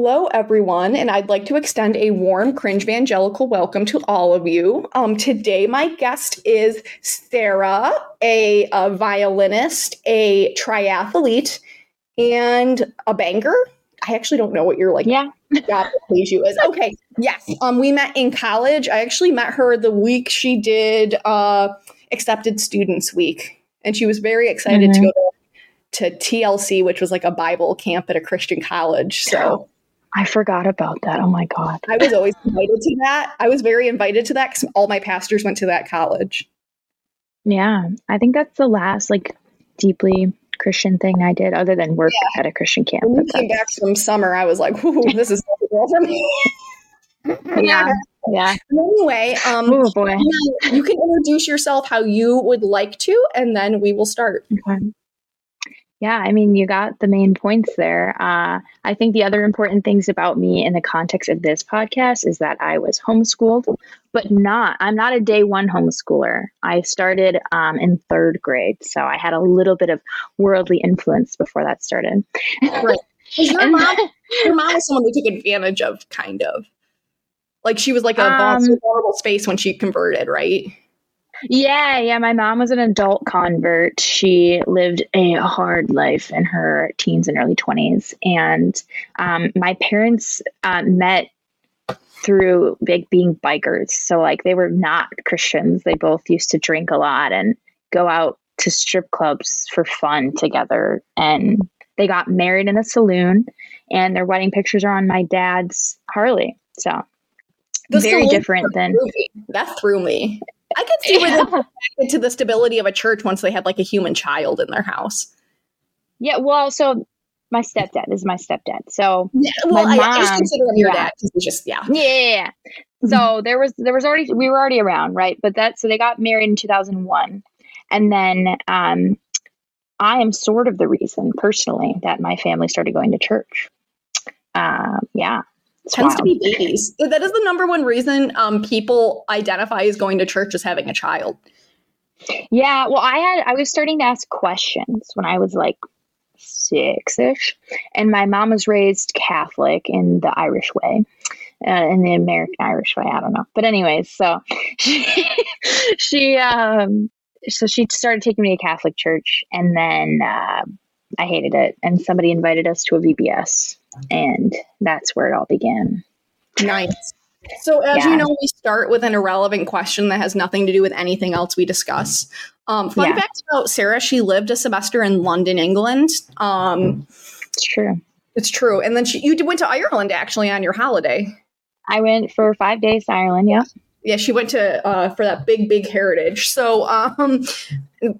Hello, everyone, and I'd like to extend a warm cringe evangelical welcome to all of you. Um, today, my guest is Sarah, a, a violinist, a triathlete, and a banger. I actually don't know what you're like Yeah. job plays you is. Okay, yes. Um, we met in college. I actually met her the week she did uh, Accepted Students Week, and she was very excited to Mhm. go to to TLC, which was like a Bible camp at a Christian college. So I forgot about that. Oh my god. I was always invited to that. I was very invited to that because all my pastors went to that college. Yeah. I think that's the last like deeply Christian thing I did other than work at a Christian camp. When we but came back from summer, I was like, "Ooh, this is girl for me." Yeah. Yeah. Anyway, um, Oh boy. you can introduce yourself how you would like to, and then we will start. Okay. Yeah, I mean, you got the main points there. Uh, I think the other important things about me in the context of this podcast is that I was homeschooled, but not, I'm not a day one homeschooler. I started um, in third grade, so I had a little bit of worldly influence before that started. Right. Your And- mom, your mom was someone we took advantage of, kind of. Like she was like a Um, vulnerable space when she converted, right? Yeah, yeah. My mom was an adult convert. She lived a hard life in her teens and early 20s. And um, my parents uh, met through big being bikers. So, like, they were not Christians. They both used to drink a lot and go out to strip clubs for fun together. And they got married in a saloon, and their wedding pictures are on my dad's Harley. So, The very different than. That threw me. I could see where they connected to the stability of a church once they had like a human child in their house. Yeah, well, so my stepdad is my stepdad. So Yeah, well, My I, I just consider him your yeah. dad because just yeah. yeah, yeah, yeah. So there was there was already we were already around, right? But that so they got married in 2001. And then um I am sort of the reason personally that my family started going to church. Um yeah. It's Tends to be babies. That is the number one reason um, people identify as going to church as having a child. Yeah, well, I had I was starting to ask questions when I was like six ish, and my mom was raised Catholic in the Irish way, uh, in the American Irish way. I don't know, but anyways, so she she um so she started taking me to Catholic church, and then uh, I hated it, and somebody invited us to a VBS, and that's where it all began. Nice. So, as Yeah. you know, we start with an irrelevant question that has nothing to do with anything else we discuss. Um, fun Yeah. fact about Sarah: she lived a semester in London, England. Um, It's true. it's true, and then she, you went to Ireland actually on your holiday. I went for five days to Ireland. Yeah. Yeah, she went to uh, for that big, big heritage. So, um,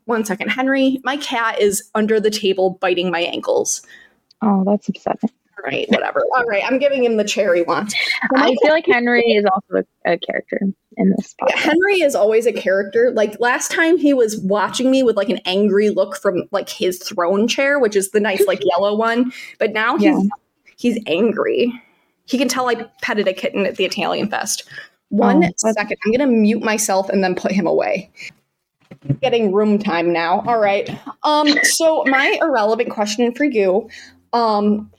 one second, Henry, my cat is under the table biting my ankles. Oh, that's upsetting. All right, whatever. All right, I'm giving him the cherry one. I feel like Henry is also a, a character in this Yeah. Henry is always a character. Like last time, he was watching me with like an angry look from like his throne chair, which is the nice like yellow one. But now he's Yeah. he's angry. He can tell I petted a kitten at the Italian Fest. One Oh, second, I'm gonna mute myself and then put him away. Getting room time now. All right. Um. So my irrelevant question for you. Um.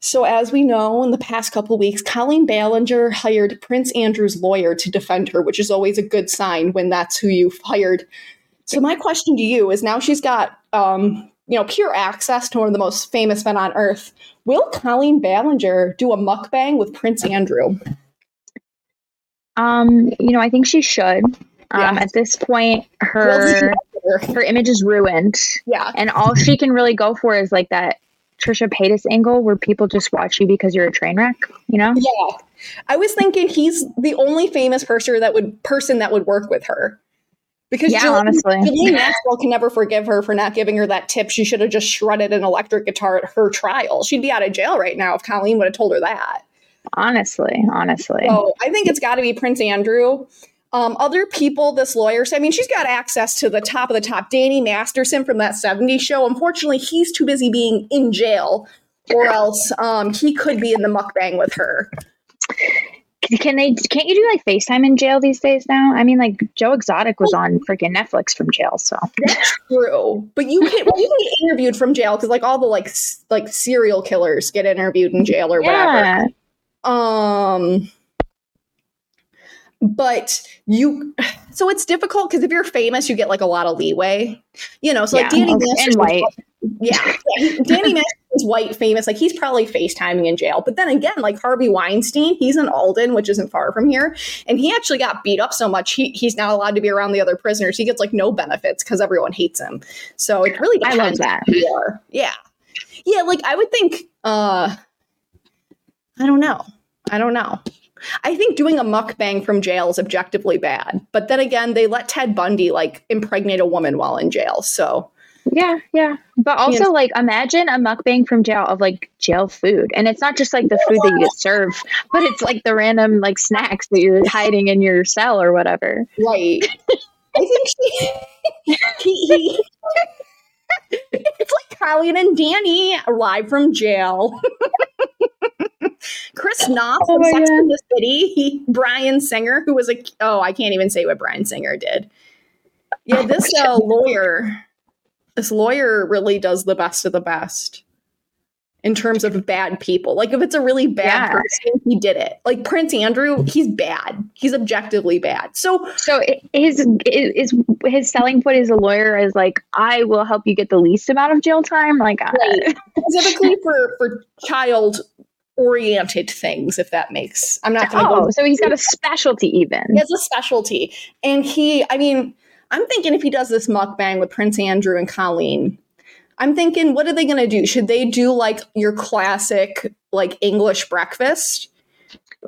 So, as we know, in the past couple weeks, Colleen Ballinger hired Prince Andrew's lawyer to defend her, which is always a good sign when that's who you've hired. So, my question to you is now she's got, um, you know, pure access to one of the most famous men on earth. Will Colleen Ballinger do a mukbang with Prince Andrew? Um, you know, I think she should. Um. At this point, her her image is ruined, Yeah. and all she can really go for is like that Trisha Paytas angle where people just watch you because you're a train wreck. You know? Yeah. I was thinking he's the only famous person that would person that would work with her. Because Yeah, Ghislaine- honestly. Ghislaine Maxwell can never forgive her for not giving her that tip. She should have just shredded an electric guitar at her trial. She'd be out of jail right now if Colleen would have told her that. Honestly, honestly. So I think it's got to be Prince Andrew. Um, other people, this lawyer, I mean, she's got access to the top of the top. Danny Masterson from that 70s show. Unfortunately, he's too busy being in jail, or else um, he could be in the mukbang with her. Can they? Can't you do like FaceTime in jail these days now? I mean, like Joe Exotic was on freaking Netflix from jail, so That's true. But you can well, you can get interviewed from jail because like all the like s- like serial killers get interviewed in jail or whatever. Um, but you, so it's difficult because if you're famous, you get like a lot of leeway. You know, so like Yeah, Danny and white. yeah, yeah, Danny is white famous. Like he's probably FaceTiming in jail. But then again, like Harvey Weinstein, he's in Alden, which isn't far from here, and he actually got beat up so much he, he's not allowed to be around the other prisoners. He gets like no benefits because everyone hates him. So it really I love that. who you are. Yeah, yeah. Like I would think. uh I don't know. I don't know. I think doing a mukbang from jail is objectively bad. But then again, they let Ted Bundy like impregnate a woman while in jail. So Yeah, yeah. But also, Yes. like, imagine a mukbang from jail of like jail food. And it's not just like the food that you get served, but it's like the random like snacks that you're hiding in your cell or whatever. right. I think she he, he it's like Colleen and Danny live from jail. Chris Noth Oh from Sex and the City, he, Bryan Singer, who was a oh, I can't even say what Bryan Singer did. Yeah, this uh, lawyer, this lawyer really does the best of the best in terms of bad people. Like if it's a really bad Yeah. person, he did it. Like Prince Andrew, he's bad. He's objectively bad. So So his is his selling point as a lawyer is like, I will help you get the least amount of jail time. Like, Right. specifically for for child oriented things if that makes i'm not going to oh, go so he's got a specialty even. he has a specialty. And he i mean i'm thinking if he does this mukbang with prince andrew and colleen i'm thinking what are they going to do? Should they do like your classic like english breakfast?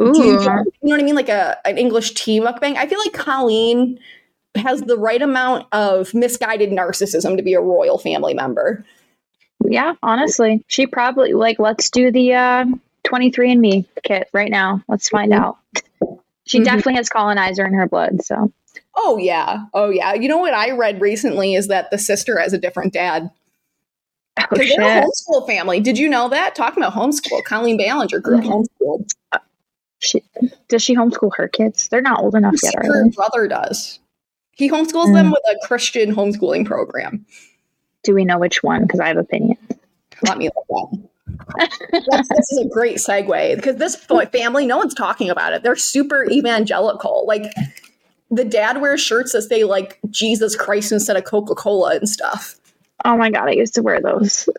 Ooh. Do you, you know what i mean? Like a an english tea mukbang? I feel like colleen has the right amount of misguided narcissism to be a royal family member. Yeah, honestly, she probably like let's do the uh 23andMe kit right now. Let's find Mhm. out. She Mhm. definitely has colonizer in her blood, so Oh yeah. Oh yeah. You know what I read recently is that the sister has a different dad. oh they're a homeschool family. Did you know that? Talking about homeschool, Colleen Ballinger grew up homeschooled. She, does she homeschool her kids? They're not old enough yet, Her brother does. He homeschools Mm. them with a Christian homeschooling program. Do we know which one? Because I have opinions. Let me look that. This is a great segue because this family, no one's talking about it. They're super evangelical. Like the dad wears shirts that say like Jesus Christ instead of Coca Cola and stuff. Oh my god, I used to wear those.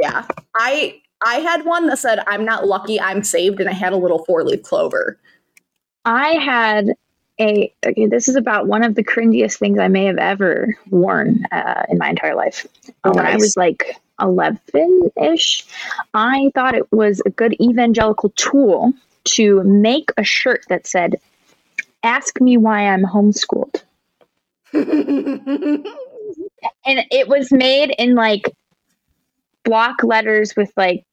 Yeah. I I had one that said I'm not lucky, I'm saved and I had a little four-leaf clover. I had a. Okay, this is about one of the cringiest things I may have ever worn uh, in my entire life. Oh, when I was like 11 ish, I thought it was a good evangelical tool to make a shirt that said, Ask me why I'm homeschooled. And it was made in like block letters with like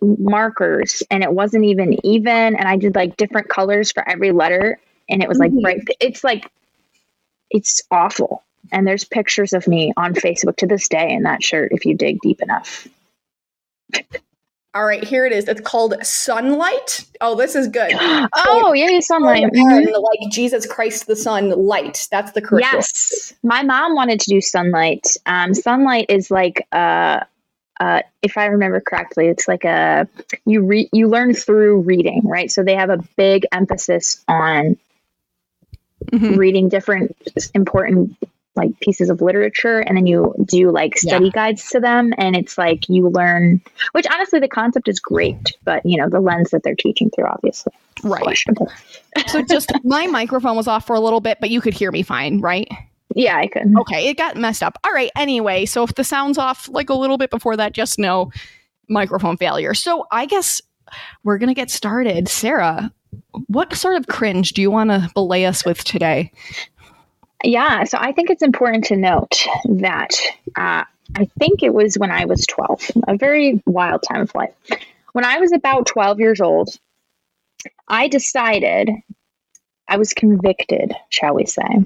markers, and it wasn't even even. And I did like different colors for every letter, and it was like Mhm. bright. It's like, it's awful. And there's pictures of me on Facebook to this day in that shirt if you dig deep enough. All right, here it is. It's called Sunlight. Oh, this is good. oh, yeah, sunlight. Mhm. Like Jesus Christ the Sun light. That's the curriculum. Yes, my mom wanted to do sunlight. Um, sunlight is like uh, uh, if I remember correctly, it's like a you read you learn through reading, right? So they have a big emphasis on Mhm. reading different important like pieces of literature, and then you do like study guides to them, and it's like you learn. Which honestly, the concept is great, but you know the lens that they're teaching through, obviously, Right. So just my microphone was off for a little bit, but you could hear me fine, right? Yeah, I could. Okay, it got messed up. All right, anyway, so if the sound's off like a little bit before that, just know microphone failure. So I guess we're going to get started. Sarah, what sort of cringe do you want to belay us with today? Yeah, so I think it's important to note that uh, I think it was when I was 12, a very wild time of life. When I was about 12 years old, I decided, I was convicted, shall we say,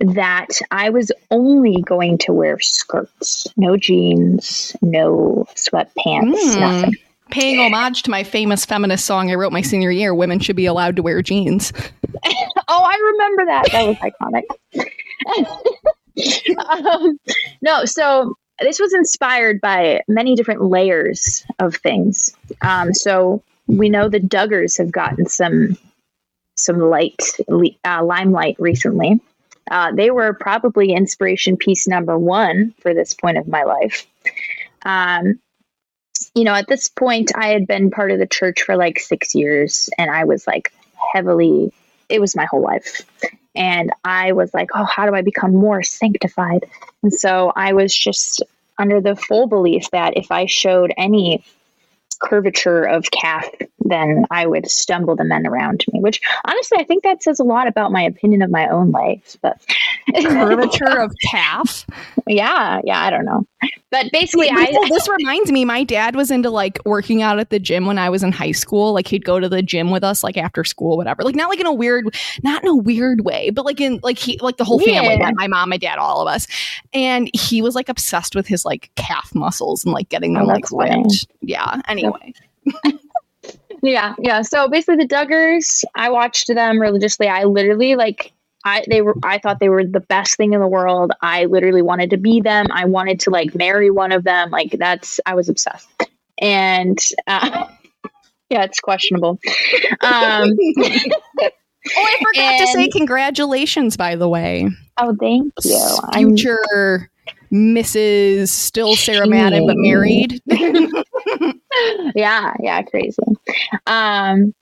that I was only going to wear skirts, no jeans, no sweatpants, Mm. nothing. Paying homage to my famous feminist song I wrote my senior year, Women Should Be Allowed to Wear Jeans. oh, I remember that. That was iconic. um, no, so this was inspired by many different layers of things. Um, so we know the Duggars have gotten some some light uh, limelight recently. Uh, they were probably inspiration piece number one for this point of my life. Um, you know, at this point, I had been part of the church for like six years, and I was like heavily, it was my whole life. And I was like, oh, how do I become more sanctified? And so I was just under the full belief that if I showed any curvature of calf, then I would stumble the men around me. Which honestly, I think that says a lot about my opinion of my own life. But curvature of calf. Yeah, yeah, I don't know. But basically, I this reminds me. My dad was into like working out at the gym when I was in high school. Like he'd go to the gym with us, like after school, whatever. Like not like in a weird, not in a weird way, but like in like he like the whole family, yeah. my mom, my dad, all of us. And he was like obsessed with his like calf muscles and like getting them oh, like ripped. Yeah. Anyway. yeah, yeah. So basically, the Duggars, I watched them religiously. I literally like I they were I thought they were the best thing in the world. I literally wanted to be them. I wanted to like marry one of them. Like that's I was obsessed. And uh, yeah, it's questionable. Um, Oh, I forgot and, to say congratulations, by the way. Oh, thank you. Future Mrs. Still Sarah Madden, but married. yeah, yeah, crazy. Um,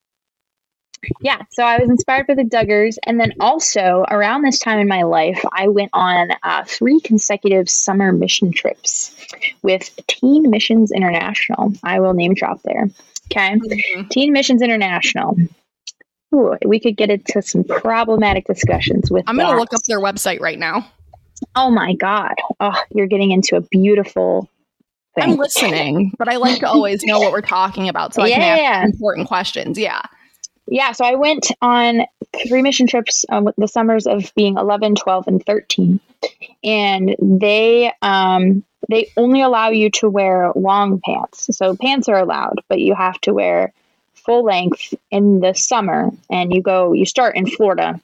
yeah, so I was inspired by the Duggars. And then also around this time in my life, I went on uh, three consecutive summer mission trips with Teen Missions International. I will name drop there. Okay. Mm-hmm. Teen Missions International. Ooh, we could get into some problematic discussions with I'm going to look up their website right now. Oh my God. Oh, you're getting into a beautiful thing. I'm listening, but I like to always know what we're talking about so I yeah. can ask important questions. Yeah yeah, so I went on three mission trips um, the summers of being 11, 12, and 13. And they um, they only allow you to wear long pants. So pants are allowed, but you have to wear full length in the summer. And you go, you start in Florida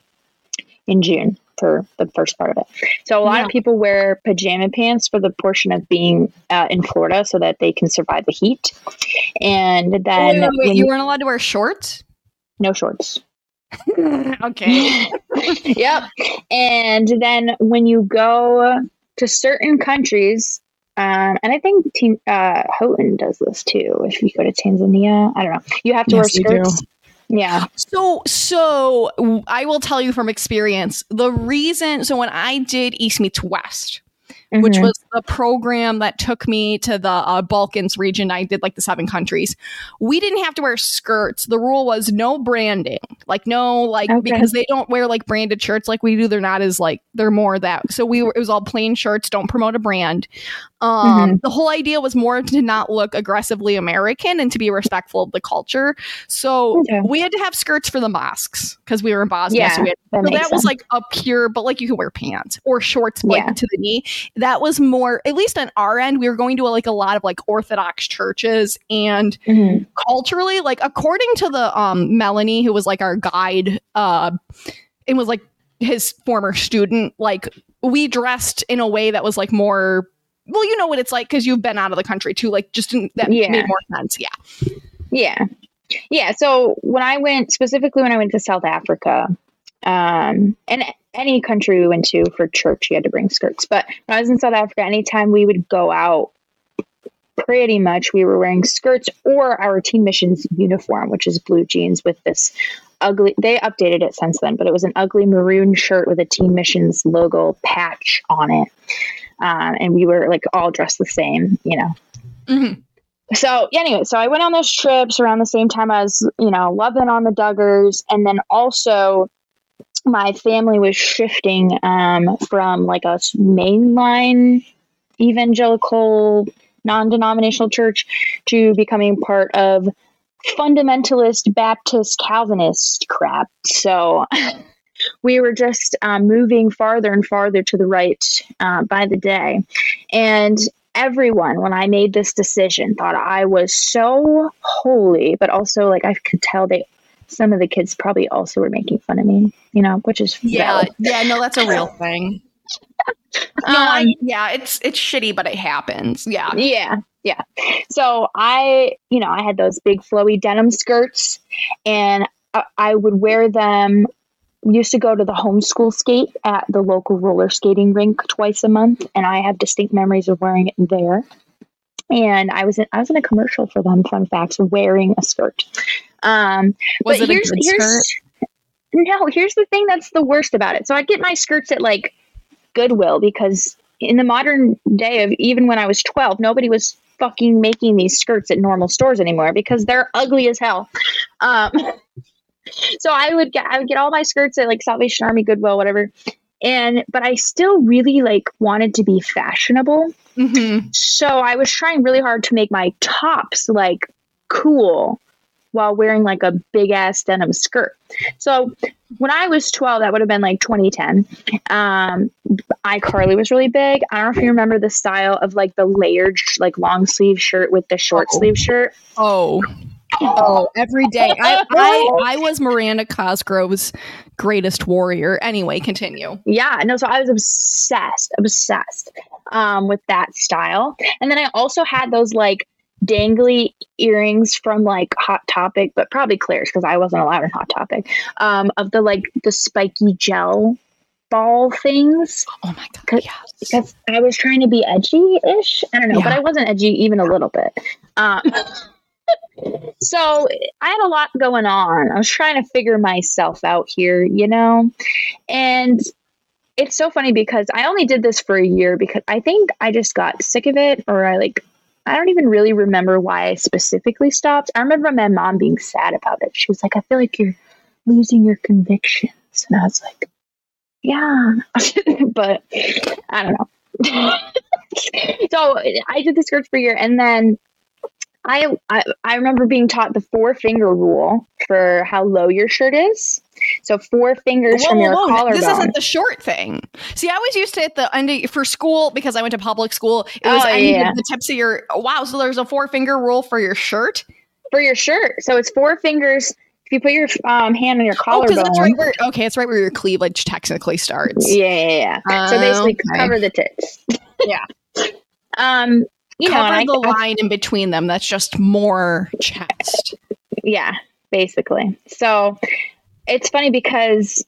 in June for the first part of it. So a lot yeah. of people wear pajama pants for the portion of being uh, in Florida so that they can survive the heat. And then wait, wait, wait. you weren't allowed to wear shorts no shorts. okay. yep. And then when you go to certain countries, um, and I think T- uh, Houghton does this too. If you go to Tanzania, I don't know, you have to yes, wear skirts. Yeah. So, so I will tell you from experience the reason. So when I did East meets West, mm-hmm. which was the program that took me to the uh, Balkans region. I did like the seven countries. We didn't have to wear skirts. The rule was no branding, like no, like okay. because they don't wear like branded shirts like we do. They're not as like they're more that. So we were, it was all plain shirts. Don't promote a brand. Um, mm-hmm. The whole idea was more to not look aggressively American and to be respectful of the culture. So okay. we had to have skirts for the mosques because we were in Bosnia. Yeah, so, had, that, so that was like a pure, but like you could wear pants or shorts like yeah. to the knee. That was more, at least on our end, we were going to like a lot of like Orthodox churches and mm-hmm. culturally, like according to the um Melanie, who was like our guide, uh, it was like his former student, like we dressed in a way that was like more well, you know what it's like because you've been out of the country too. Like, just in, that yeah. made more sense. Yeah. Yeah. Yeah. So when I went, specifically when I went to South Africa, um, and any country we went to for church, you had to bring skirts. But when I was in South Africa, anytime we would go out, pretty much we were wearing skirts or our teen missions uniform, which is blue jeans with this ugly they updated it since then but it was an ugly maroon shirt with a teen missions logo patch on it um, and we were like all dressed the same, you know. Mm-hmm. So anyway, so I went on those trips around the same time as you know loving on the Duggars, and then also my family was shifting um, from like a mainline evangelical non-denominational church to becoming part of fundamentalist Baptist Calvinist crap. So we were just um, moving farther and farther to the right uh, by the day. And everyone, when I made this decision, thought I was so holy, but also like I could tell they some of the kids probably also were making fun of me, you know, which is Yeah, valid. yeah, no, that's a real thing. No, I, Um, yeah, it's it's shitty, but it happens. Yeah. Yeah, yeah. So I, you know, I had those big flowy denim skirts, and I, I would wear them. We used to go to the homeschool skate at the local roller skating rink twice a month, and I have distinct memories of wearing it there. And I was in, I was in a commercial for them. Fun facts: wearing a skirt. Um, Was but it a here's good here's skirt? no. Here's the thing that's the worst about it. So I'd get my skirts at like Goodwill because in the modern day of even when I was 12, nobody was fucking making these skirts at normal stores anymore because they're ugly as hell. Um, so I would get I would get all my skirts at like Salvation Army, Goodwill, whatever. And but I still really like wanted to be fashionable. Mhm. So I was trying really hard to make my tops like cool while wearing like a big ass denim skirt. So when I was 12, that would have been like 2010. Um, iCarly was really big. I don't know if you remember the style of like the layered, like long sleeve shirt with the short Oh. sleeve shirt. Oh. Oh, every day. I, I I was Miranda Cosgrove's greatest warrior. Anyway, continue. Yeah, no, so I was obsessed, obsessed um, with that style. And then I also had those like dangly earrings from like Hot Topic, but probably Claire's because I wasn't allowed in Hot Topic, um, of the like the spiky gel ball things Oh my god. Yes. because I was trying to be edgy ish. I don't know, but I wasn't edgy even a little bit. Um, so I had a lot going on. I was trying to figure myself out here, you know? And it's so funny because I only did this for a year because I think I just got sick of it or I like I don't even really remember why I specifically stopped. I remember my mom being sad about it. She was like, I feel like you're losing your convictions. And I was like, yeah. but I don't know. so I did the skirts for a year and then I, I I remember being taught the four finger rule for how low your shirt is. So four fingers Whoa, from your whoa. collarbone. This isn't the short thing. See, I was used to at the end of, for school because I went to public school. It was Oh, yeah. the tips of your. Wow, so there's a four finger rule for your shirt. for your shirt. So it's four fingers. If you put your um, hand on your Oh, because collarbone, right where. Okay, it's right where your cleavage technically starts. yeah, yeah, yeah. so Oh, basically, okay. cover the tits. Yeah. Um, you know, Cover and I, the I- line in between them. That's just more chest. yeah, basically. So it's funny because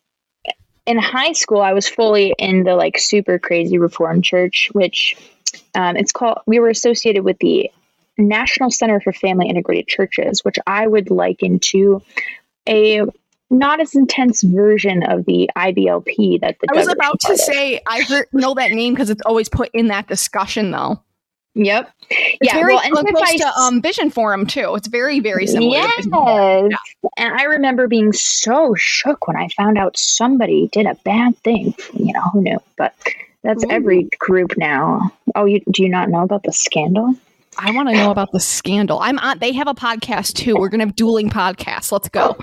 in high school, I was fully in the like super crazy Reformed Church, which um, it's called. We were associated with the National Center for Family Integrated Churches, which I would liken to a not as intense version of the IBLP that the I was about to say I heard, know that name because it's always put in that discussion though. Yep. It's yeah. very well, and if close I to um, Vision Forum too. It's very very similar. to Vision Forum. Yes. And I remember being so shook when I found out somebody did a bad thing. You know, who knew? But that's Ooh. every group now. Oh, you do you not know about the scandal? I want to know about the scandal. I'm on. They have a podcast too. We're gonna have dueling podcasts. Let's go.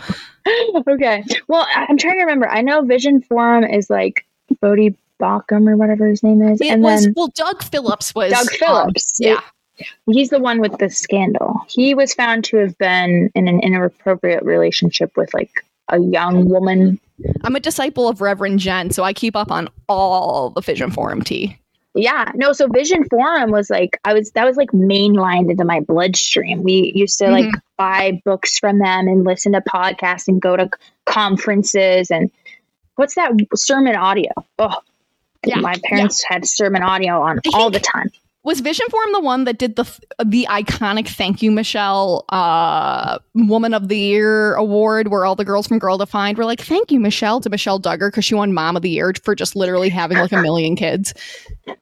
okay. Well, I'm trying to remember. I know Vision Forum is like Voddie Baucham or whatever his name is. It and was then well. Doug Phillips was Doug um, Phillips. yeah. He's the one with the scandal. He was found to have been in an inappropriate relationship with like a young woman I'm a disciple of Reverend Jen, so I keep up on all the Vision Forum tea. Yeah, no, so Vision Forum was like I was that was like mainlined into my bloodstream. We used to like buy books from them and listen to podcasts and go to conferences and what's that sermon audio? Oh, Yeah, my parents had sermon audio on all the time. Was Vision Forum the one that did the the iconic "Thank You, Michelle" uh, Woman of the Year award, where all the girls from Girl Defined were like, "Thank you, Michelle," to Michelle Duggar because she won Mom of the Year for just literally having like a million kids.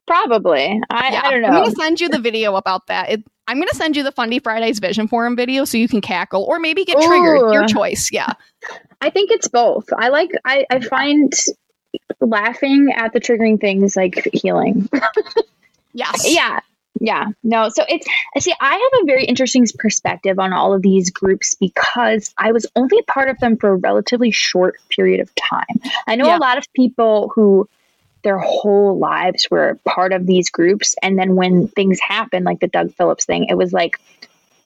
Probably. I, I don't know. I'm gonna send you the video about that. It, I'm gonna send you the Fundie Fridays Vision Forum video so you can cackle or maybe get triggered. Your choice. Yeah. I think it's both. I like I, I find laughing at the triggering things like healing. Yes. yeah yeah no so it's see i have a very interesting perspective on all of these groups because i was only part of them for a relatively short period of time i know Yeah. a lot of people who their whole lives were part of these groups. And then when things happened, like the Doug Phillips thing, it was like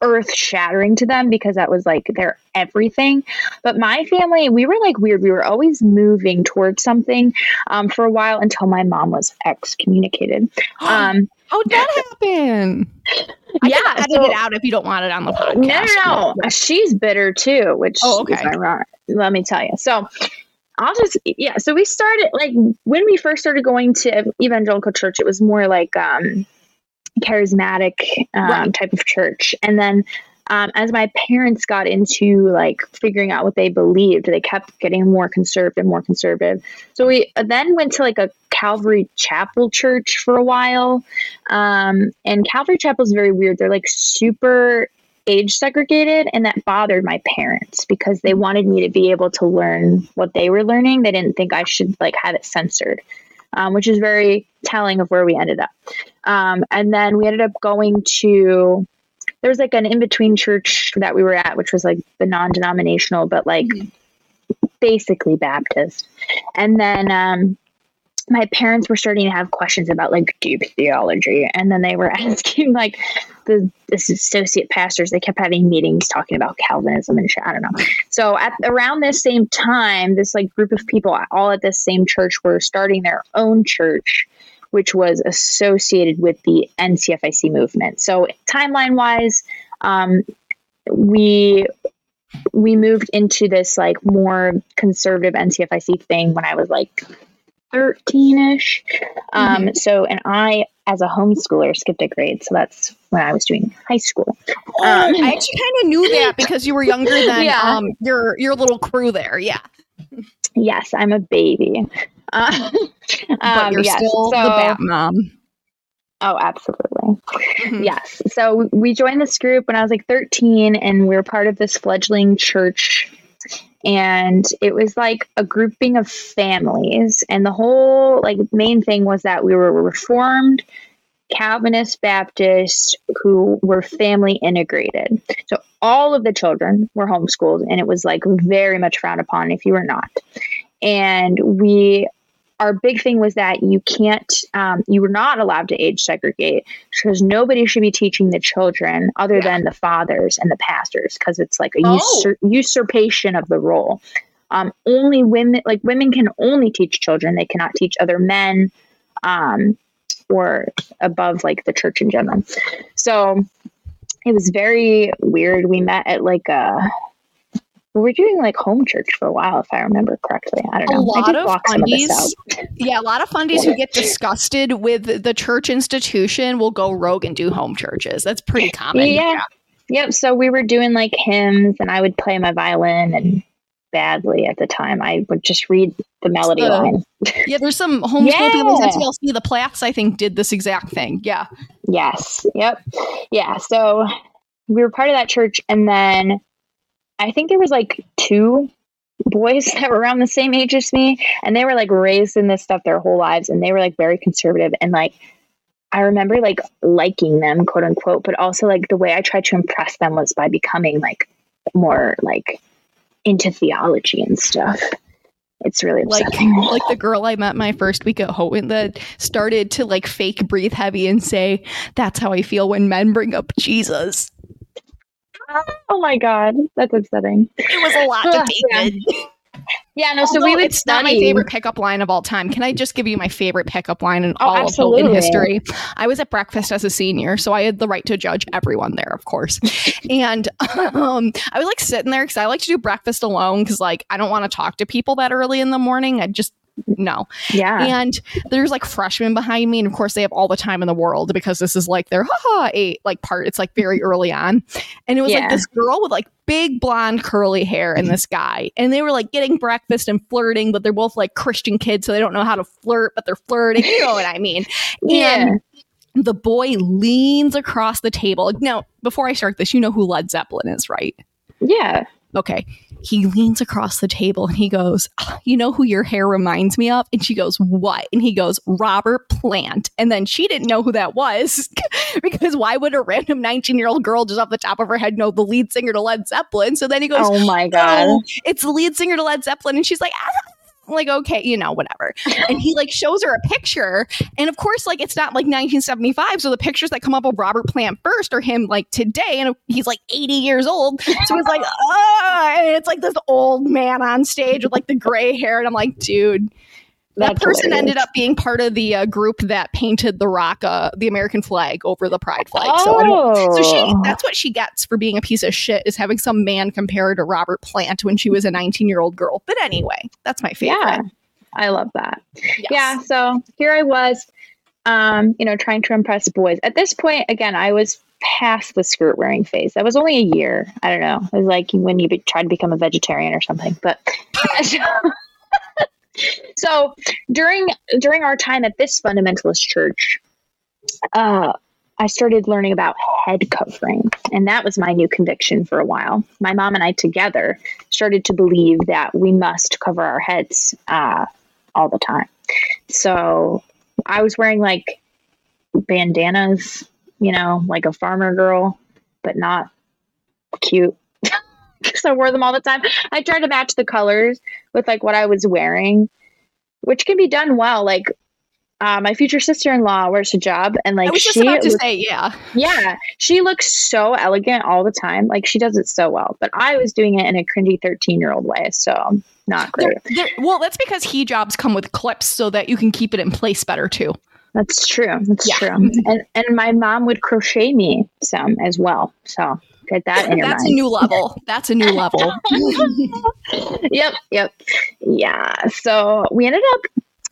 earth shattering to them because that was like their everything. But my family, we were like weird. We were always moving towards something um, for a while until my mom was excommunicated. Um, How'd that happen? I yeah, can edit so- it out if you don't want it on the podcast. No, no, no. She's bitter too, which Oh, is okay. ironic. Let me tell you. So I'll just yeah. So we started like when we first started going to evangelical church, it was more like um charismatic um, Right. type of church, and then. Um, as my parents got into like figuring out what they believed, they kept getting more conservative, and more conservative. So we then went to like a Calvary Chapel church for a while, um, and Calvary Chapel is very weird. They're like super age segregated and that bothered my parents because they wanted me to be able to learn what they were learning they didn't think i should like have it censored um, which is very telling of where we ended up um, and then we ended up going to there was like an in-between church that we were at which was like the non-denominational but like basically baptist. And then um, my parents were starting to have questions about like deep theology. And then they were asking like the this associate pastors they kept having meetings talking about calvinism and shit i don't know. So at around this same time this like group of people all at this same church were starting their own church which was associated with the ncfic movement. So timeline wise um, we we moved into this like more conservative ncfic thing when i was like 13ish um so and i as a homeschooler skipped a grade so that's when i was doing high school. Oh, Um, I actually kind of knew that because you were younger than Yeah. um, your your little crew there. Yeah, yes i'm a baby uh, but um, you're yes, still the bat mom. oh absolutely Mhm. Yes. So we joined this group when I was like 13, and we were part of this fledgling church. And it was like a grouping of families. And the whole like main thing was that we were Reformed, Calvinist, Baptist, who were family integrated. So all of the children were homeschooled, and it was like very much frowned upon if you were not. And we our big thing was that you can't um, you were not allowed to age segregate because nobody should be teaching the children other than the fathers and the pastors because it's like a Oh. usur- usurpation of the role. Um, only women like women can only teach children. They cannot teach other men um, or above like the church in general. So it was very weird. We met at like a we were doing like home church for a while if i remember correctly i don't know i lot did of some of fundies- Yeah, a lot of fundies who get disgusted with the church institution will go rogue and do home churches. That's pretty common. Yeah. Yep. So we were doing like hymns, and I would play my violin, and badly at the time, I would just read the melody Uh, line. Yeah, there's some homeschool people Yeah. at TLC. The plaques, I think, did this exact thing. Yeah. Yes. Yep. Yeah. So we were part of that church, and then I think there was like two boys that were around the same age as me, and they were like raised in this stuff their whole lives, and they were like very conservative, and like. I remember like liking them, quote unquote, but also like the way I tried to impress them was by becoming like more like into theology and stuff. It's really Like, like the girl I met my first week at Houghton that started to like fake breathe heavy and say, "That's how I feel when men bring up Jesus." Oh my god, that's upsetting. It was a lot to. David. Yeah, no. So we would it's study. not my favorite pickup line of all time. Can I just give you my favorite pickup line in Oh, all of absolutely. Houghton history? I was at breakfast as a senior, so I had the right to judge everyone there, of course. and um, I was like sitting there because I like to do breakfast alone because like I don't want to talk to people that early in the morning. I just no. Yeah. And there's like freshmen behind me, and of course they have all the time in the world because this is like their haha eight like part. It's like very early on, and it was Yeah. like this girl with like big blonde curly hair and this guy, and they were like getting breakfast and flirting, but they're both like Christian kids, so they don't know how to flirt, but they're flirting. You know what I mean? Yeah. And the boy leans across the table. Now, before I start this, you know who Led Zeppelin is, right? Yeah. Okay. He leans across the table and he goes, "Ah, You know who your hair reminds me of? And she goes, What? And he goes, Robert Plant. And then she didn't know who that was because why would a random 19 year old girl just off the top of her head know the lead singer to Led Zeppelin? So then he goes, Oh my god. Oh, it's the lead singer to Led Zeppelin. And she's like, ah, like, okay, you know, whatever. And he like shows her a picture. And of course, like it's not like 1975. So the pictures that come up of Robert Plant first are him like today. And he's like 80 years old. So he's like, oh, and it's like this old man on stage with like the gray hair. And I'm like, dude, that person hilarious. ended up being part of the uh, group that painted the rock, uh, the American flag over the pride flag. So, I so she Oh. that's what she gets for being a piece of shit is having some man compare her to Robert Plant when she was a 19 year old girl. But anyway, that's my favorite. Yeah, I love that. Yes. Yeah, so here I was, um, you know, trying to impress boys. At this point, again, I was past the skirt wearing phase. That was only a year. I don't know. It was like when you be- try to become a vegetarian or something. But so during during our time at this fundamentalist church, uh, I started learning about head covering, and that was my new conviction for a while. My mom and I together started to believe that we must cover our heads uh, all the time. So I was wearing like bandanas, you know, like a farmer girl, but not cute. Because I wore them all the time. I tried to match the colors with like what I was wearing, which can be done well. Like uh, my future sister in law wears a hijab, and like I was just she about to say, yeah. yeah, she looks so elegant all the time. Like she does it so well. But I was doing it in a cringy 13 year old way. So not great. There- there- well, that's because hijabs come with clips so that you can keep it in place better too. That's true. That's Yeah. true. And and my mom would crochet me some as well. So get that in your That's a new level. That's a new level. yep, yep. Yeah. So we ended up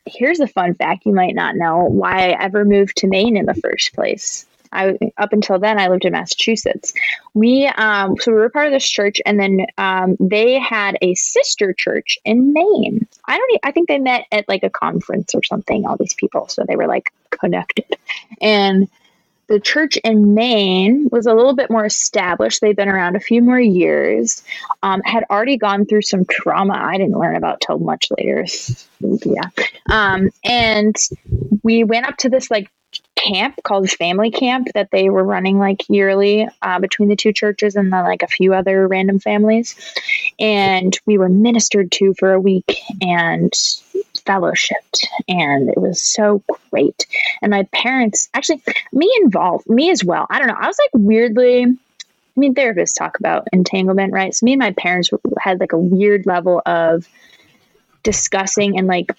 here's a fun fact you might not know why I ever moved to Maine in the first place. I up until then I lived in Massachusetts. We um so we were part of this church and then um they had a sister church in Maine. I don't I think they met at like a conference or something all these people so they were like connected. And the church in Maine was a little bit more established. They'd been around a few more years, um, had already gone through some trauma I didn't learn about till much later. yeah. Um, and we went up to this like camp called family camp that they were running like yearly uh, between the two churches and then like a few other random families and we were ministered to for a week and fellowshipped and it was so great and my parents actually me involved me as well i don't know i was like weirdly i mean therapists talk about entanglement right so me and my parents had like a weird level of discussing and like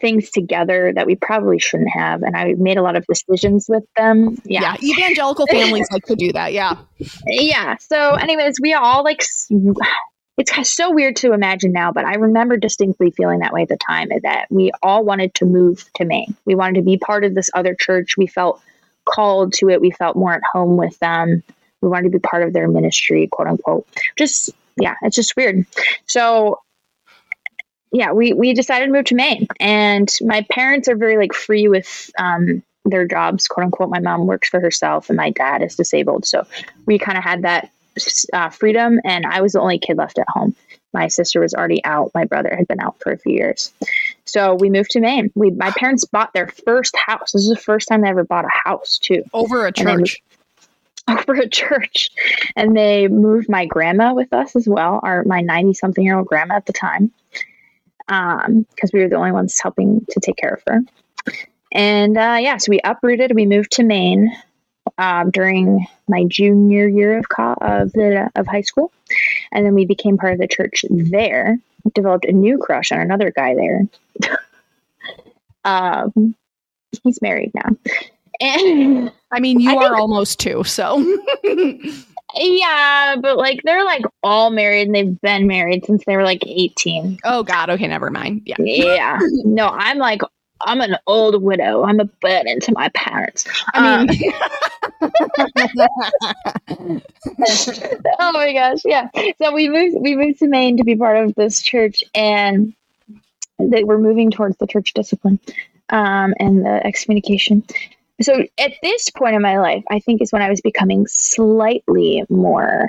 things together that we probably shouldn't have and i made a lot of decisions with them yeah yeah. Evangelical families like to do that. Yeah. yeah so anyways we all like it's so weird to imagine now but i remember distinctly feeling that way at the time that we all wanted to move to maine. We wanted to be part of this other church. We felt called to it. We felt more at home with them. We wanted to be part of their ministry quote unquote. Just yeah it's just weird. So yeah we we decided to move to maine. And my parents are very like free with um their jobs quote unquote. My mom works for herself and my dad is disabled. So we kind of had that uh, freedom and i was the only kid left at home. My sister was already out. My brother had been out for a few years. So we moved to maine. We my parents bought their first house. This is the first time they ever bought a house too. Over a church. over a church. And they moved my grandma with us as well our my 90 something year old grandma at the time um because we were the only ones helping to take care of her. And uh yeah so we uprooted. We moved to maine um, during my junior year of co- of the of high school and then we became part of the church there developed a new crush on another guy there um he's married now and I mean, you I are think- almost two, so Yeah, but like they're like all married and they've been married since they were like 18. oh god, okay, never mind. Yeah. Yeah. no, I'm like I'm an old widow. I'm a burden to my parents. I mean, oh my gosh, yeah. So we moved we moved to Maine to be part of this church and they were moving towards the church discipline um, and the excommunication. So at this point in my life, I think is when I was becoming slightly more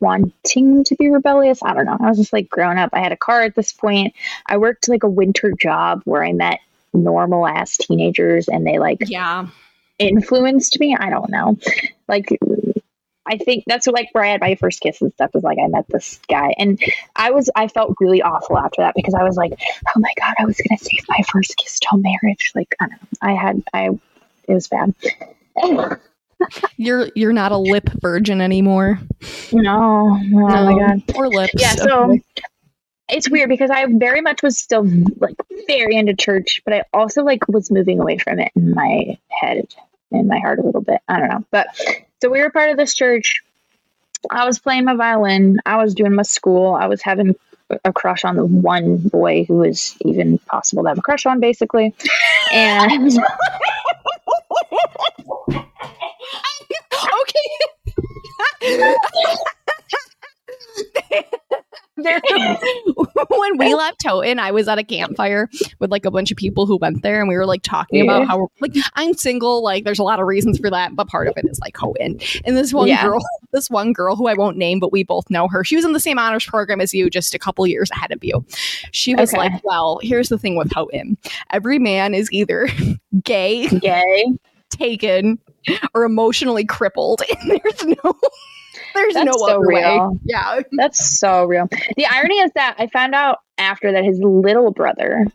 wanting to be rebellious. I don't know. I was just like grown up. I had a car at this point. I worked like a winter job where I met normal ass teenagers and they like yeah. influenced me. I don't know. Like I think that's like where I had my first kiss and stuff was like I met this guy and I was I felt really awful after that because I was like, oh my god, I was gonna save my first kiss till marriage. Like I don't know. I had I it was bad. You're you're not a lip virgin anymore. No, oh my god. Poor lips. Yeah, so it's weird because I very much was still like very into church, but I also like was moving away from it in my head, in my heart a little bit. I don't know. But so we were part of this church. I was playing my violin. I was doing my school. I was having a crush on the one boy who was even possible to have a crush on, basically. And left Houghton, I was at a campfire with like a bunch of people who went there, and we were like talking Yeah. about how like I'm single. Like, there's a lot of reasons for that, but part of it is like Houghton. And this one Yeah. girl, this one girl who I won't name, but we both know her. She was in the same honors program as you, just a couple years ahead of you. She was Okay. like, "Well, here's the thing with Houghton. Every man is either gay, gay. taken, or emotionally crippled, and there's no." There's That's no so other way. real. Yeah. That's so real. The irony is that I found out after that his little brother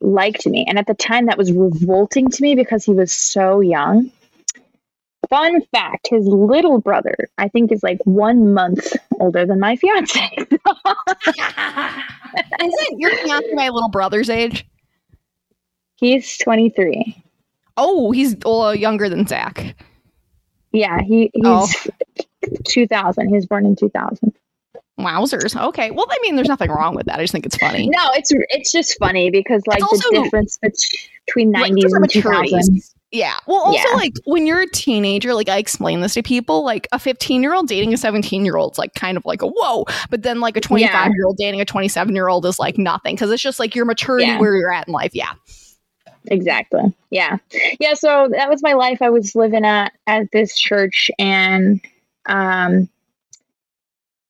liked me. And at the time, that was revolting to me because he was so young. Fun fact his little brother, I think, is like one month older than my fiance. Isn't your fiance my little brother's age? He's 23. Oh, he's uh, younger than Zach. Yeah, he, he's Oh. 2000. He was born in 2000. Wowzers. Okay. Well, I mean, there's nothing wrong with that. I just think it's funny. No, it's it's just funny because like also- the difference bet- between 90s different and maturities. 2000s. Yeah. Well, also, Yeah. like, when you're a teenager, like, I explain this to people, like, a 15 year old dating a 17 year old is like kind of like a whoa. But then, like, a 25 year old dating a 27 year old is like nothing because it's just like your maturity Yeah. where you're at in life. Yeah. Exactly. Yeah. Yeah. So that was my life. I was living at at this church, and um,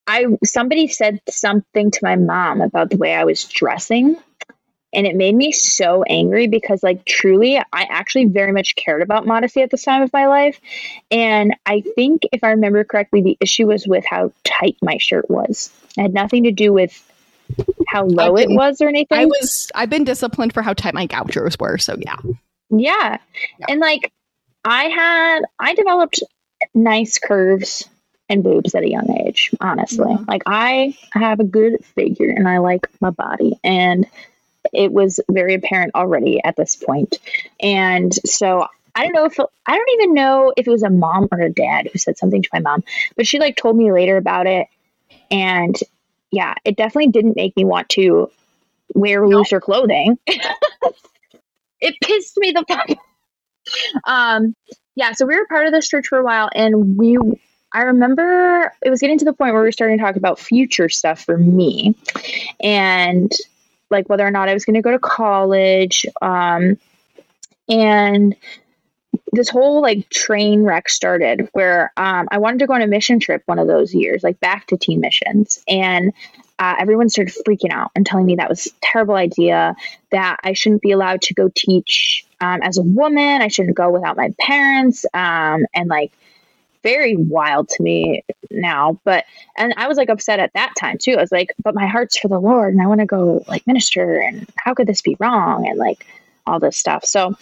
I somebody said something to my mom about the way I was dressing, and it made me so angry because, like, truly, I actually very much cared about modesty at this time of my life, and I think if I remember correctly, the issue was with how tight my shirt was. It had nothing to do with how low it was or anything. I was, I've been disciplined for how tight my gauchos were. So, yeah. Yeah. Yeah. And like I had I developed nice curves and boobs at a young age, honestly. Mhm. Like I have a good figure and I like my body and it was very apparent already at this point. And so I don't know if I don't even know if it was a mom or a dad who said something to my mom, but she like told me later about it and yeah, it definitely didn't make me want to wear looser clothing. it pissed me the fuck. Um, yeah. So we were part of this church for a while, and we. I remember it was getting to the point where we were starting to talk about future stuff for me, and like whether or not I was going to go to college. Um, and this whole like train wreck started where um, I wanted to go on a mission trip one of those years, like back to teen missions, and uh, everyone started freaking out and telling me that was a terrible idea that I shouldn't be allowed to go teach um, as a woman. I shouldn't go without my parents. Um, and like, very wild to me now. But, and I was like upset at that time too. I was like, but my heart's for the Lord and I want to go like minister. And how could this be wrong? And like all this stuff. So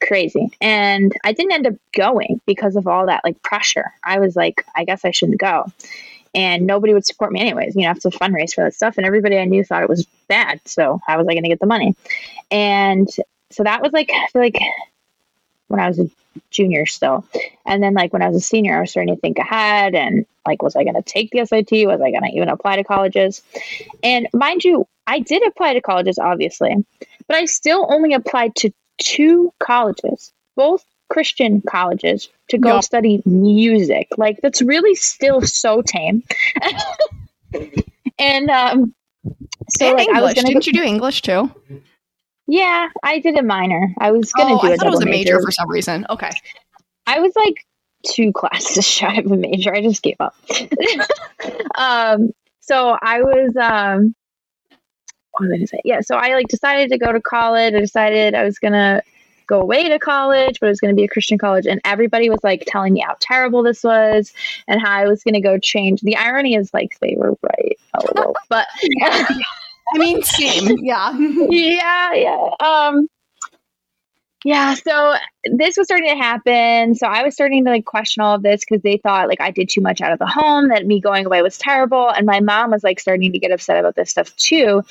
crazy. And I didn't end up going because of all that like pressure. I was like, I guess I shouldn't go and nobody would support me anyways. You know, it's a fundraise for that stuff, and everybody I knew thought it was bad. So how was I going to get the money? And so that was like I feel like when I was a junior still, and then like when I was a senior, I was starting to think ahead and like, was I going to take the SAT? Was I going to even apply to colleges? And mind you, I did apply to colleges, obviously, but I still only applied to two colleges, both Christian colleges to go study music. Like that's really still so tame. and um so and like English. I was gonna Didn't go, you do English too? Yeah, I did a minor. I was gonna oh, do I thought it was a double major. for some reason. Okay. I was like two classes shy of a major. I just gave up. um, so I was um, what was I gonna say? Yeah, so I like decided to go to college. I decided I was gonna go away to college, but it was going to be a Christian college. And everybody was like telling me how terrible this was and how I was going to go change. The irony is like they were right little, but I mean, same. Yeah. yeah, yeah. Um, yeah, so this was starting to happen. So I was starting to like question all of this because they thought like I did too much out of the home, that me going away was terrible. And my mom was like starting to get upset about this stuff too.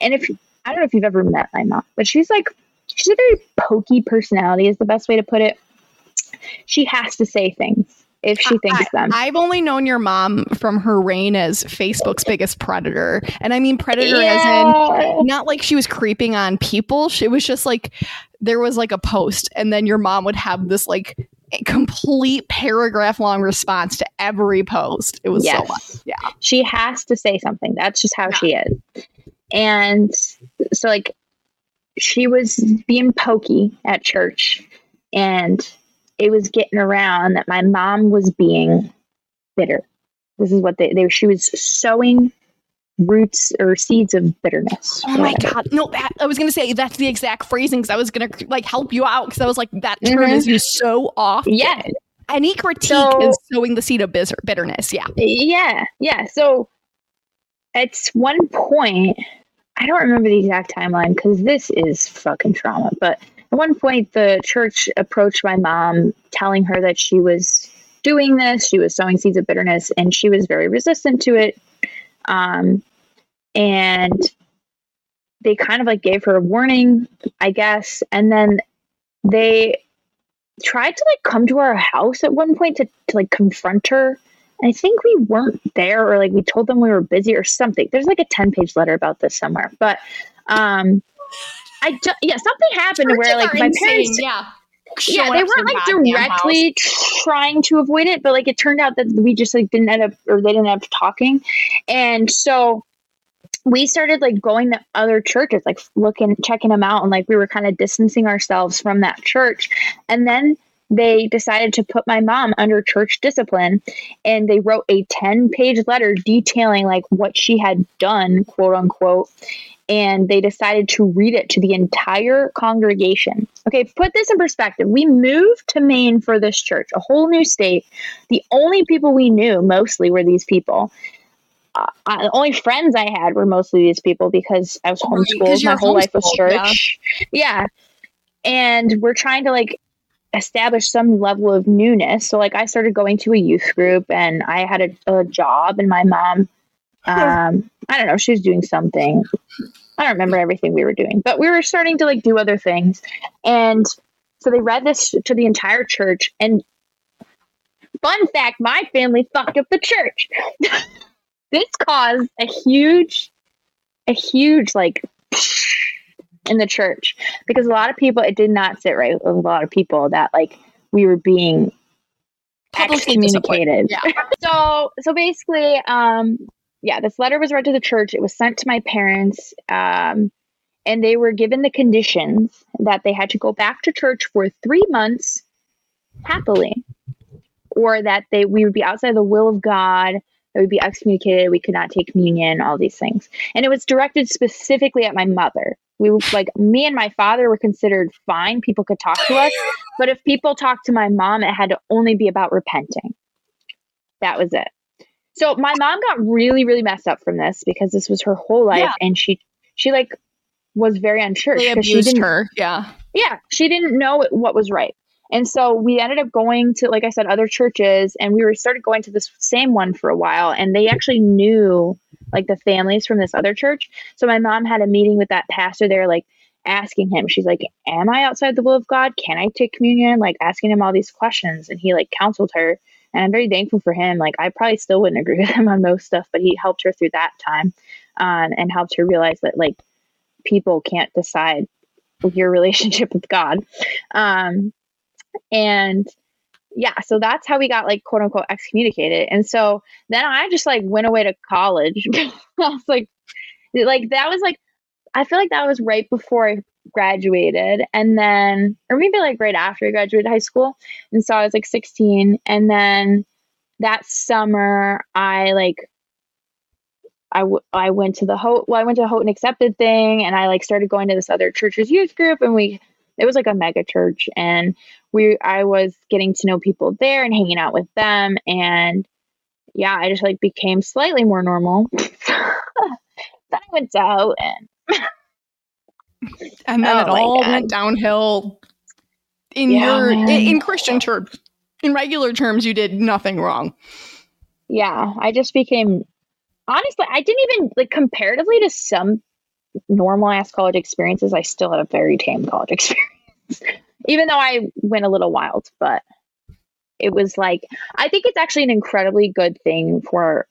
And if I don't know if you've ever met my mom, but she's like, she's a very pokey personality, is the best way to put it. She has to say things if she thinks I, them. I've only known your mom from her reign as Facebook's biggest predator. And I mean predator as in not like she was creeping on people. She was just like there was like a post and then your mom would have this like a complete paragraph long response to every post. It was so much. Yeah. she has to say something. That's just how she is. And so, like, she was being pokey at church, and it was getting around that my mom was being bitter. This is what they, they she was sowing roots or seeds of bitterness. Oh my god! No, that, I was gonna say that's the exact phrasing because I was gonna like help you out because I was like that term Mhm. is used so often. Yeah, any critique So- is sowing the seed of bitter- bitterness. Yeah, Yeah, yeah. So at one point, I don't remember the exact timeline because this is fucking trauma. But at one point, the church approached my mom, telling her that she was doing this, she was sowing seeds of bitterness, and she was very resistant to it. Um, and they kind of like gave her a warning, I guess, and then they tried to like come to our house at one point to, to like confront her I think we weren't there or like we told them we were busy or something. There's like a 10 page letter about this somewhere. But um I ju- yeah, something happened where like my insane, parents yeah. yeah, they weren't like directly trying to avoid it, but like it turned out that we just like didn't end up or they didn't end up talking. And so we started like going to other churches, like looking, checking them out, and like we were kind of distancing ourselves from that church. And then they decided to put my mom under church discipline and they wrote a 10 page letter detailing like what she had done, quote unquote. And they decided to read it to the entire congregation. Okay, put this in perspective. We moved to Maine for this church, a whole new state. The only people we knew mostly were these people. Uh, the only friends I had were mostly these people because I was 'cause homeschooled. My whole life was homeschooled, yeah. church. Yeah. And we're trying to like establish some level of newness. So like I started going to a youth group and I had a, a job and my mom um I don't know, she was doing something. I don't remember everything we were doing, but we were starting to like do other things. And so they read this to the entire church and fun fact, my family fucked up the church. this caused a huge a huge like in the church because a lot of people it did not sit right with a lot of people that like we were being Publicly excommunicated. Yeah. So so basically, um, yeah, this letter was read to the church. It was sent to my parents, um, and they were given the conditions that they had to go back to church for three months happily, or that they we would be outside the will of God. That we'd be excommunicated. We could not take communion. All these things, and it was directed specifically at my mother. We like me and my father were considered fine. People could talk to us, but if people talked to my mom, it had to only be about repenting. That was it. So my mom got really, really messed up from this because this was her whole life, Yeah. and she, she like, was very unsure. They she abused didn't- her. Yeah. yeah, she didn't know what was right. And so we ended up going to, like I said, other churches, and we were started going to this same one for a while, and they actually knew like the families from this other church. So my mom had a meeting with that pastor there, like asking him, she's like, Am I outside the will of God? Can I take communion? Like asking him all these questions. And he like counseled her. And I'm very thankful for him. Like I probably still wouldn't agree with him on most stuff, but he helped her through that time um, and helped her realize that like people can't decide your relationship with God. Um, and yeah, so that's how we got like quote unquote excommunicated. And so then I just like went away to college. I was like, like that was like, I feel like that was right before I graduated. And then, or maybe like right after I graduated high school. And so I was like 16. And then that summer, I like, I, w- I went to the Ho well, I went to the Houghton Accepted thing and I like started going to this other church's youth group and we it was like a mega church, and we I was getting to know people there and hanging out with them, and yeah, I just like became slightly more normal. then I went out and and then Oh it all God. went downhill in Yeah, your man. in Christian terms. In regular terms, you did nothing wrong. yeah, I just became honestly, I didn't even like comparatively to some normal ass college experiences, I still had a very tame college experience. even though I went a little wild, but it was like I think it's actually an incredibly good thing for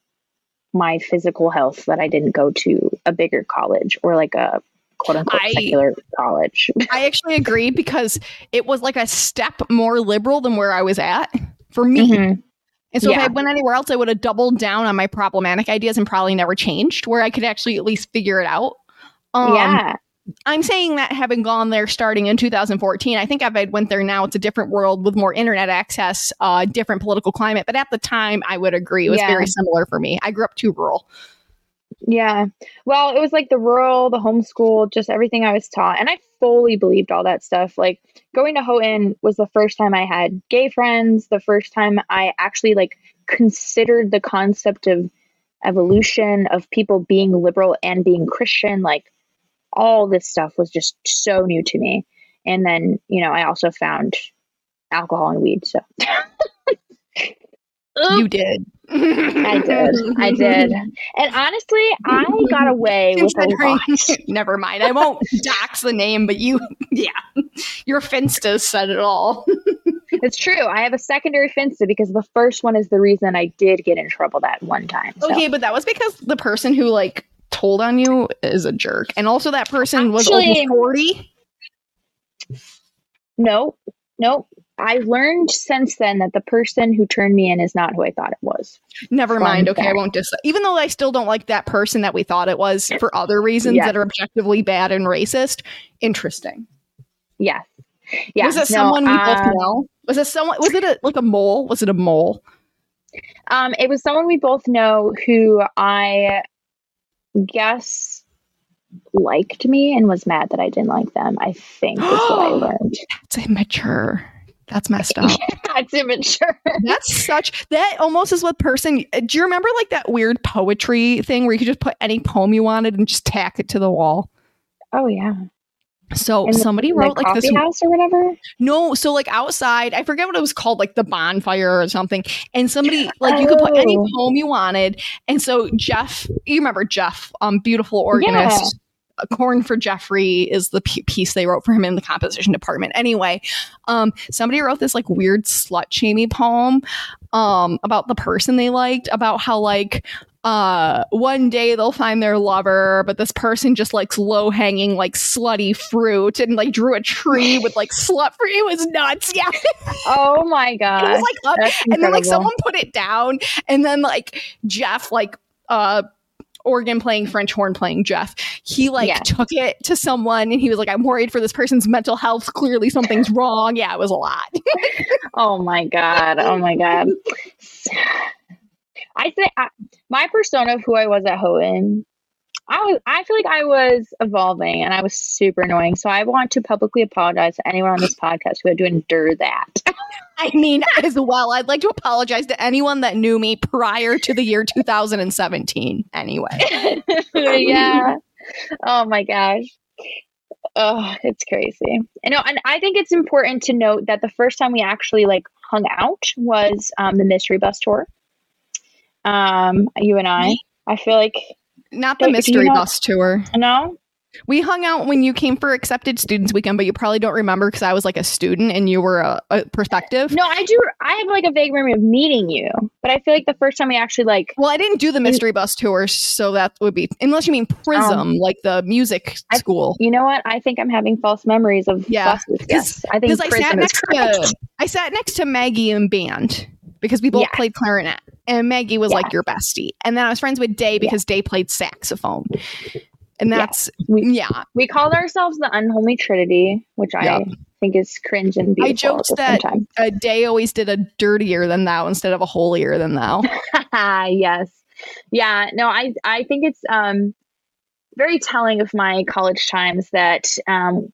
my physical health that I didn't go to a bigger college or like a quote unquote I- secular college. I actually agree because it was like a step more liberal than where I was at for me. Mhm. And so if Yeah. I went anywhere else, I would have doubled down on my problematic ideas and probably never changed, where I could actually at least figure it out. Um, yeah. I'm saying that having gone there starting in 2014, I think if I went there now, it's a different world with more internet access, uh, different political climate. But at the time, I would agree it was Yeah. very similar for me. I grew up too rural. Yeah. Well, it was like the rural, the homeschool, just everything I was taught. And I fully believed all that stuff. Like going to Houghton was the first time I had gay friends, the first time I actually like considered the concept of evolution of people being liberal and being Christian. Like all this stuff was just so new to me. And then, you know, I also found alcohol and weed. So You did. I did. I did. And honestly, I got away with a lot. Never mind. I won't dox the name, but you, yeah, your Finsta said it all. It's true. I have a secondary finsta because the first one is the reason I did get in trouble that one time. So. Okay, but that was because the person who like told on you is a jerk, and also that person was Actually- almost forty. No, no. I learned since then that the person who turned me in is not who I thought it was. Never mind. Okay, I won't dis. Even though I still don't like that person that we thought it was for other reasons Yeah. that are objectively bad and racist. Interesting. Yes. Yeah. was it no, someone we both um, know? Was it someone? Was it a, like a mole? Was it a mole? Um, it was someone we both know who I guess liked me and was mad that I didn't like them. I think is what I learned. That's immature. That's messed up. That's immature. That's such that almost is what person. Do you remember like that weird poetry thing where you could just put any poem you wanted and just tack it to the wall? Oh yeah. So the- somebody The wrote like this. house or whatever. No, so like outside, I forget what it was called, like the bonfire or something. And somebody like you could put any Oh. poem you wanted. And so Jeff, you remember Jeff, um, beautiful organist. Uh, Corn for Jeffrey is the p- piece they wrote for him in the composition department. Anyway, um, somebody wrote this like weird slut shamey poem um, about the person they liked, about how like uh, one day they'll find their lover, but this person just likes low hanging like slutty fruit and like drew a tree with like slut fruit. It was nuts. Yeah, Oh my god. it was like up and then like someone put it down and then like jeff like uh organ playing french horn playing jeff he like Yeah. took it to someone and he was like i'm worried for this person's mental health clearly something's wrong yeah it was a lot Oh my god. Oh my god. I think I, my persona of who I was at Houghton, I was I feel like I was evolving and I was super annoying. So I want to publicly apologize to anyone on this podcast who had to endure that. i mean as well i'd like to apologize to anyone that knew me prior to the year 2017 anyway yeah. Oh my gosh. Oh, it's crazy. I know, and I think it's important to note that the first time we actually like hung out was um, the mystery bus tour. Um, you and I. I feel like not the Do- do you mystery bus tour no. we hung out when you came for accepted students weekend but you probably don't remember because i was like a student and you were a, a prospective No, I do. I have like a vague memory of meeting you, but I feel like the first time we actually like. Well, I didn't do the mystery bus tour, so that would be unless you mean Prism, um, like the music I- school. You know what? I think I'm having false memories of Yeah, buses. Yes, I think Because I sat Prism next to I sat next to Maggie in band because we both Yeah. played clarinet, and Maggie was like your bestie, and then I was friends with Day because Day played saxophone, and that's We- yeah. We called ourselves the Unholy Trinity, which Yeah. I think is cringe and beautiful I joked at the same that-. Uh, Day always did a dirtier than thou instead of a holier than thou. yes. Yeah, no, I I think it's um very telling of my college times that um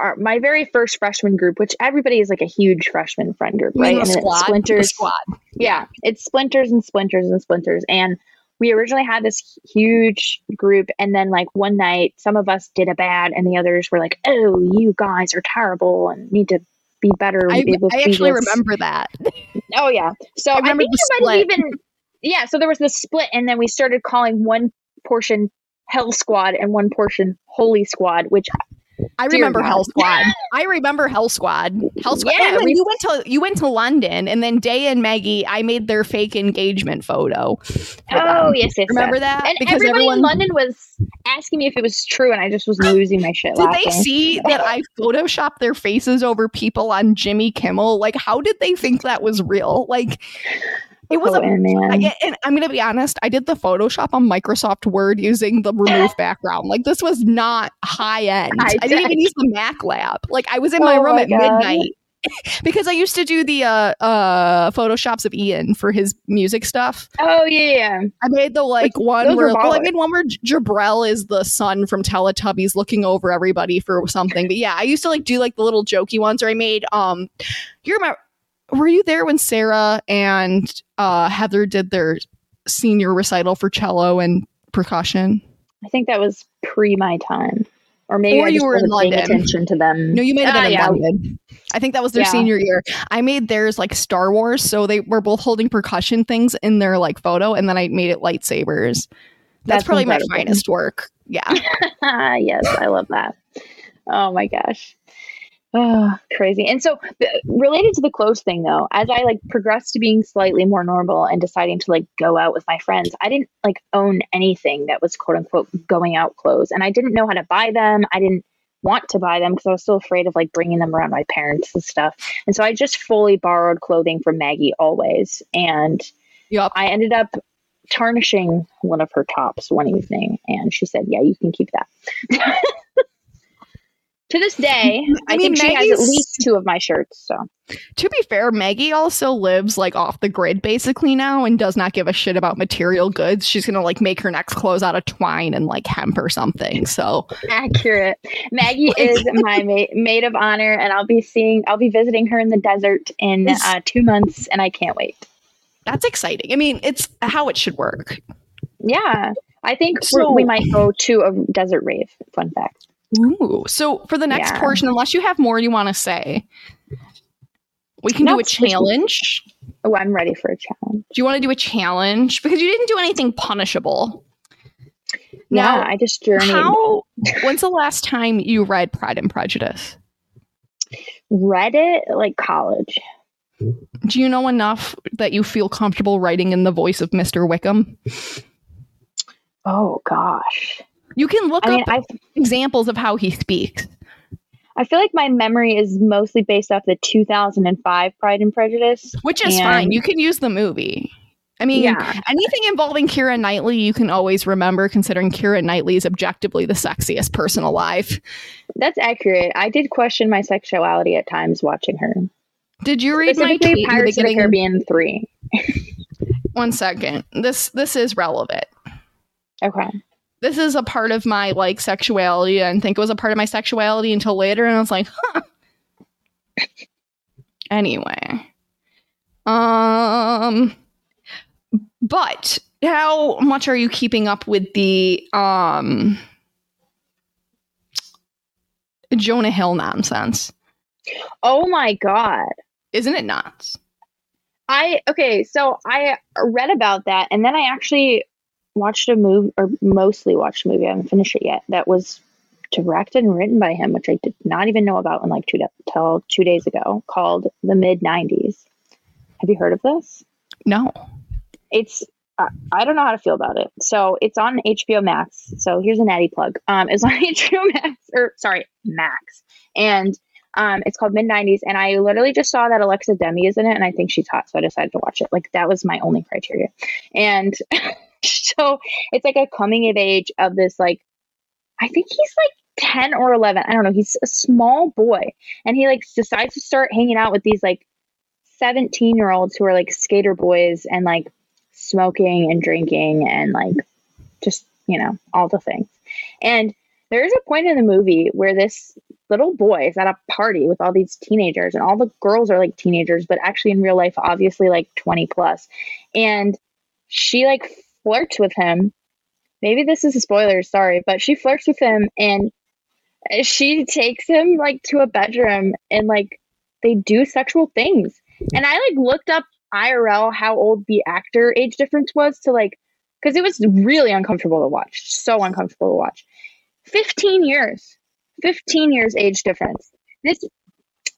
our, my very first freshman group, which everybody is like a huge freshman friend group, right? And it's squad? The splinters. squad. Yeah, it's splinters and splinters and splinters. And we originally had this huge group, and then like one night, some of us did a bad, and the others were like, "Oh, you guys are terrible and need to be better." I, with I actually remember that. Oh yeah. So I, remember think the might split. even yeah. So there was this split, and then we started calling one portion Hell Squad and one portion Holy Squad, which I Dear remember God. Hell Squad. I remember Hell Squad. Hell Squad. Yeah, you went to you went to London, and then Day and Maggie. I made their fake engagement photo. oh yes, yes, remember yes. that? And because everybody everyone in London was asking me if it was true, and I just was losing my shit did laughing. they see that I photoshopped their faces over people on Jimmy Kimmel? Like, how did they think that was real? Like, it was a and man. I, and I'm gonna be honest. I did the Photoshop on Microsoft Word using the remove background. Like this was not high end. I I, didn't even use the Mac Lab. Like I was in my Oh room my at God. midnight because I used to do the uh, uh, photoshops of Ian for his music stuff. oh yeah, I made the like one where well, I made one where J- Jabrell is the son from Teletubbies looking over everybody for something. But yeah, I used to like do like the little jokey ones. Or I made um, you remember? Were you there when Sarah and uh, Heather did their senior recital for cello and percussion? I think that was pre my time, or maybe Or you were in London. attention to them. No, you may have Ah, been in yeah. London. I think that was their Yeah. senior year. I made theirs like Star Wars, so they were both holding percussion things in their like photo, and then I made it lightsabers. That's, That's probably my finest work. Yeah. Ah, yes, I love that. Oh my gosh. Oh, crazy. And so related to the clothes thing though, as I like progressed to being slightly more normal and deciding to like go out with my friends, I didn't like own anything that was quote unquote going out clothes and I didn't know how to buy them. I didn't want to buy them because I was so afraid of like bringing them around my parents and stuff. And so I just fully borrowed clothing from Maggie always and Yup. I ended up tarnishing one of her tops one evening, and she said, "Yeah, you can keep that." to this day, I, I mean, think she has at least two of my shirts. So To be fair, Maggie also lives like off the grid basically now and does not give a shit about material goods. She's gonna like make her next clothes out of twine and like hemp or something. So accurate. Maggie is my ma- maid of honor, and I'll be seeing, I'll be visiting her in the desert in uh, two months, and I can't wait. that's exciting. I mean, it's how it should work. Yeah, I think So- we might go to a desert rave. Fun fact. Ooh. So for the next Yeah. portion, unless you have more you want to say, we can No, do a challenge. Oh, I'm ready for a challenge. Do you want to do a challenge? Because you didn't do anything punishable. Now, I just journeyed. how when's the last time you read Pride and Prejudice? Read it like college. Do you know enough that you feel comfortable writing in the voice of Mr. Wickham? Oh gosh. You can look I mean, up I examples of how he speaks. I feel like my memory is mostly based off the 2005 Pride and Prejudice. Which is And- fine. You can use the movie. I mean, Yeah. anything involving Keira Knightley, you can always remember, considering Keira Knightley is objectively the sexiest person alive. That's accurate. I did question my sexuality at times watching her. Did you read my tweet Pirates of the? Caribbean 3. One second. This this is relevant. Okay. This is a part of my like sexuality. I didn't think it was a part of my sexuality until later, and I was like, huh. anyway. Um but how much are you keeping up with the um Jonah Hill nonsense? Oh my God. Isn't it nuts? I, okay, so I read about that and then I actually watched a movie, or mostly watched a movie, I haven't finished it yet, that was directed and written by him, which I did not even know about in like two, till two days ago, called The Mid 90s. Have you heard of this? No. it's uh, I don't know how to feel about it. So it's on HBO Max. So here's a natty plug. Um, it's on HBO Max or sorry Max, and um, it's called Mid '90s. And I literally just saw that Alexa Demie is in it, and I think she's hot, so I decided to watch it. Like that was my only criteria. And so it's like a coming of age of this like, I think he's like 10 or 11. I don't know. He's a small boy, and he like decides to start hanging out with these like 17 year olds who are like skater boys and like smoking and drinking and like just you know all the things and there is a point in the movie where this little boy is at a party with all these teenagers, and all the girls are like teenagers, but actually in real life, obviously like 20. And she like flirts with him. Maybe this is a spoiler, sorry, but she flirts with him and she takes him like to a bedroom and like they do sexual things. And I like looked up IRL how old the actor age difference was to like because it was really uncomfortable to watch. So uncomfortable to watch. 15 years. 15 years age difference. This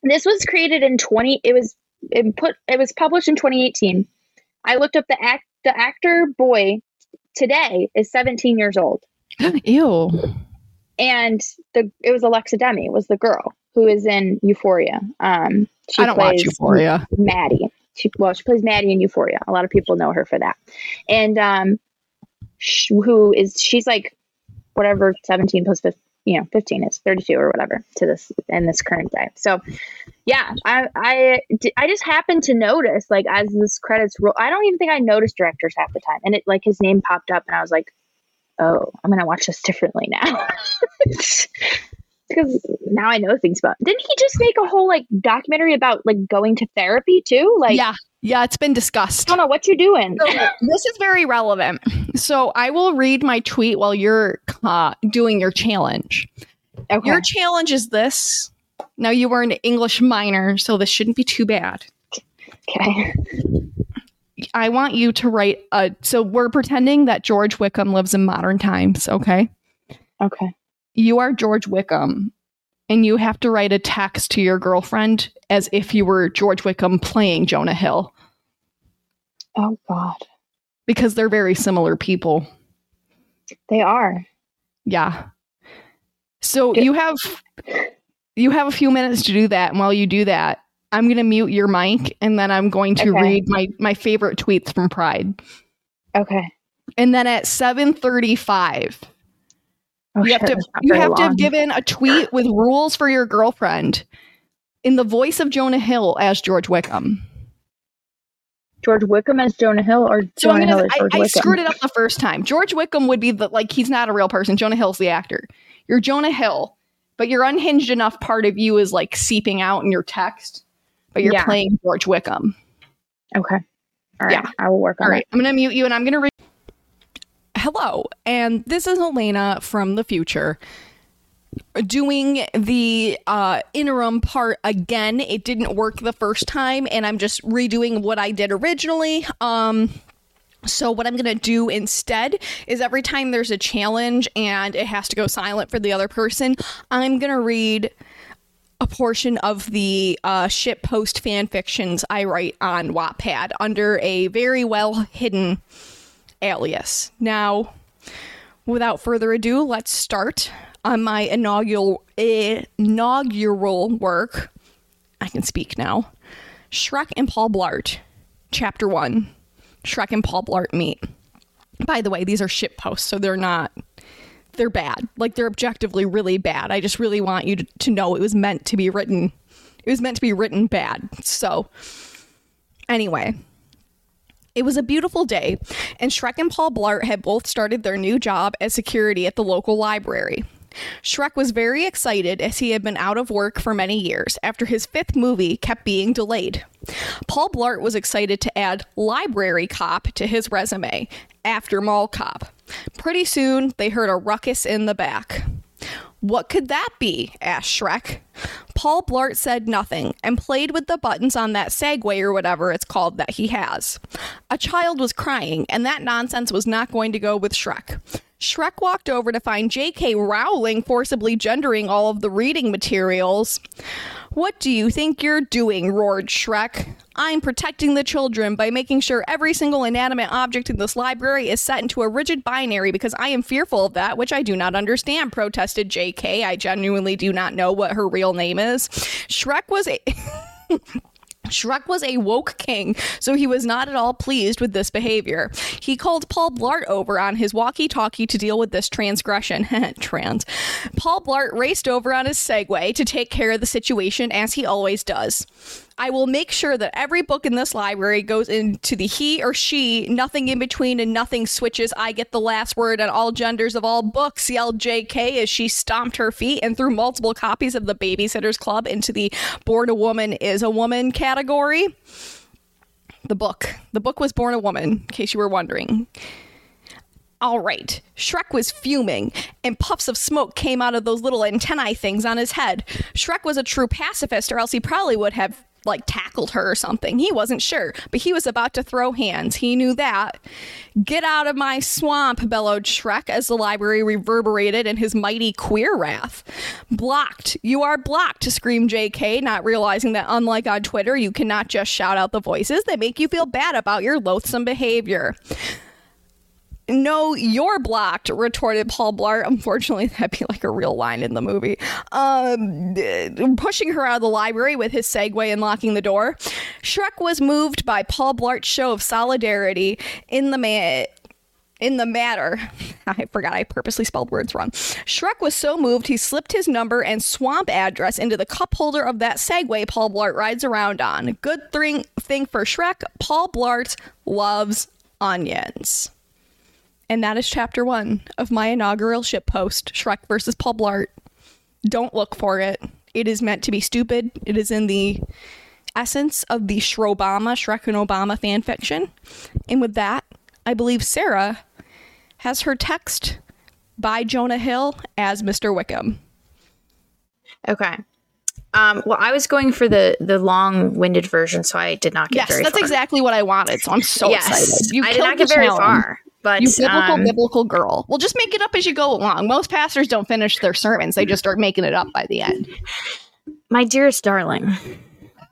this was created in 20 it was it put it was published in 2018. I looked up the act the actor boy today is 17 years old. Ew. And the it was Alexa Demie was the girl who is in Euphoria. Um she I don't watch Euphoria. Maddie. She well, she plays Maddie in Euphoria. A lot of people know her for that. And um, sh- who is she's like whatever seventeen plus 15, you know fifteen is thirty two or whatever to this in this current day. So yeah, i i i just happened to notice like as this credits roll. I don't even think I noticed directors half the time, and it like his name popped up, and I was like, oh, I'm gonna watch this differently now. because now I know things about. Didn't he just make a whole like documentary about like going to therapy too? Like, yeah. Yeah, it's been discussed. I don't know what you're doing. So this is very relevant. So I will read my tweet while you're uh, doing your challenge. Okay. Your challenge is this. Now you were an English minor, so this shouldn't be too bad. okay. I want you to write a. So we're pretending that George Wickham lives in modern times. Okay, Okay. you are George Wickham, and you have to write a text to your girlfriend as if you were George Wickham playing Jonah Hill Oh God, because they're very similar people. they are. Yeah. So you have you have a few minutes to do that, and while you do that, I'm gonna mute your mic, and then I'm going to Okay. read my my favorite tweets from Pride, Okay. and then at 7:35, Oh, you have to you have to have given a tweet with rules for your girlfriend in the voice of Jonah Hill as George Wickham. George Wickham as Jonah Hill or So Jonah Hill as I, George I Wickham. screwed it up the first time. George Wickham would be the like he's not a real person. Jonah Hill's the actor. You're Jonah Hill, but your unhinged enough part of you is like seeping out in your text. But you're Yeah. playing George Wickham. Okay. All right. Yeah. I will work on All right, I'm gonna mute you and I'm gonna read. Hello, and this is Elena from the future doing the uh, interim part again. It didn't work the first time, and I'm just redoing what I did originally. Um, so what I'm gonna do instead is every time there's a challenge and it has to go silent for the other person, I'm gonna read a portion of the uh, ship post fan fictions I write on Wattpad under a very well hidden alias. Now, without further ado, let's start on my inaugural inaugural work. I can speak now. Shrek and Paul Blart, Chapter One. Shrek and Paul Blart meet. By the way, these are ship posts, so they're not they're bad. Like they're objectively really bad. I just really want you to, to know it was meant to be written. It was meant to be written bad. So, anyway, it was a beautiful day, and Shrek and Paul Blart had both started their new job as security at the local library. Shrek was very excited as he had been out of work for many years after his fifth movie kept being delayed. Paul Blart was excited to add library cop to his resume after mall cop. Pretty soon, they heard a ruckus in the back. What could that be? asked Shrek. Paul Blart said nothing and played with the buttons on that Segway or whatever it's called that he has. A child was crying, and that nonsense was not going to go with Shrek. Shrek walked over to find J.K. Rowling forcibly gendering all of the reading materials. What do you think you're doing? roared Shrek. I'm protecting the children by making sure every single inanimate object in this library is set into a rigid binary because I am fearful of that, which I do not understand, protested JK. I genuinely do not know what her real name is. Shrek was a. Shrek was a woke king, so he was not at all pleased with this behavior. He called Paul Blart over on his walkie talkie to deal with this transgression. Trans. Paul Blart raced over on his Segway to take care of the situation, as he always does. I will make sure that every book in this library goes into the he or she, nothing in between and nothing switches. I get the last word on all genders of all books, yelled JK as she stomped her feet and threw multiple copies of the Babysitter's Club into the Born a Woman is a Woman category. The book. The book was Born a Woman, in case you were wondering. All right. Shrek was fuming, and puffs of smoke came out of those little antennae things on his head. Shrek was a true pacifist, or else he probably would have like tackled her or something. He wasn't sure, but he was about to throw hands. He knew that. Get out of my swamp, bellowed Shrek as the library reverberated in his mighty queer wrath. Blocked. You are blocked, screamed JK, not realizing that unlike on Twitter, you cannot just shout out the voices that make you feel bad about your loathsome behavior. No, you're blocked, retorted Paul Blart. Unfortunately, that'd be like a real line in the movie. Um, pushing her out of the library with his Segway and locking the door. Shrek was moved by Paul Blart's show of solidarity in the man in the matter. I forgot I purposely spelled words wrong. Shrek was so moved he slipped his number and swamp address into the cup holder of that Segway Paul Blart rides around on. Good thing, thing for Shrek, Paul Blart loves onions. And that is chapter one of my inaugural ship post Shrek versus Paul Blart. Don't look for it. It is meant to be stupid. It is in the essence of the Shrobama, Shrek and Obama fan fiction. And with that, I believe Sarah has her text by Jonah Hill as Mr. Wickham. Okay. Um, well, I was going for the the long winded version, so I did not get yes, very Yes, that's far. exactly what I wanted. So I'm so yes, excited. You I did not get very challenge. far, but You biblical, um, biblical girl. Well, just make it up as you go along. Most pastors don't finish their sermons; they just start making it up by the end. My dearest darling,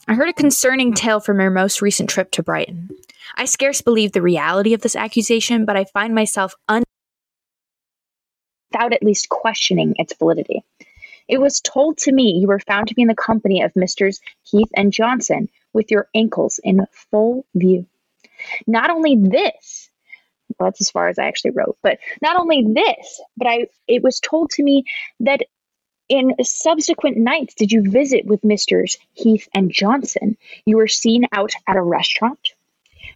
I heard a concerning tale from your most recent trip to Brighton. I scarce believe the reality of this accusation, but I find myself un. without at least questioning its validity. It was told to me you were found to be in the company of Misters Heath and Johnson with your ankles in full view. Not only this, well, that's as far as I actually wrote, but not only this, but I it was told to me that in subsequent nights did you visit with Misters Heath and Johnson. You were seen out at a restaurant.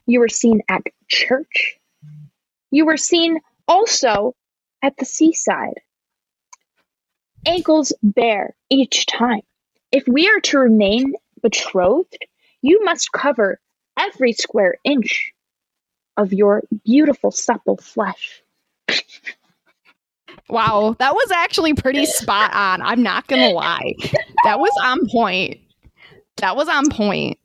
You were seen at church. You were seen also at the seaside. Ankles bare each time. If we are to remain betrothed, you must cover every square inch of your beautiful supple flesh. Wow, that was actually pretty spot on. I'm not gonna lie, that was on point. That was on point.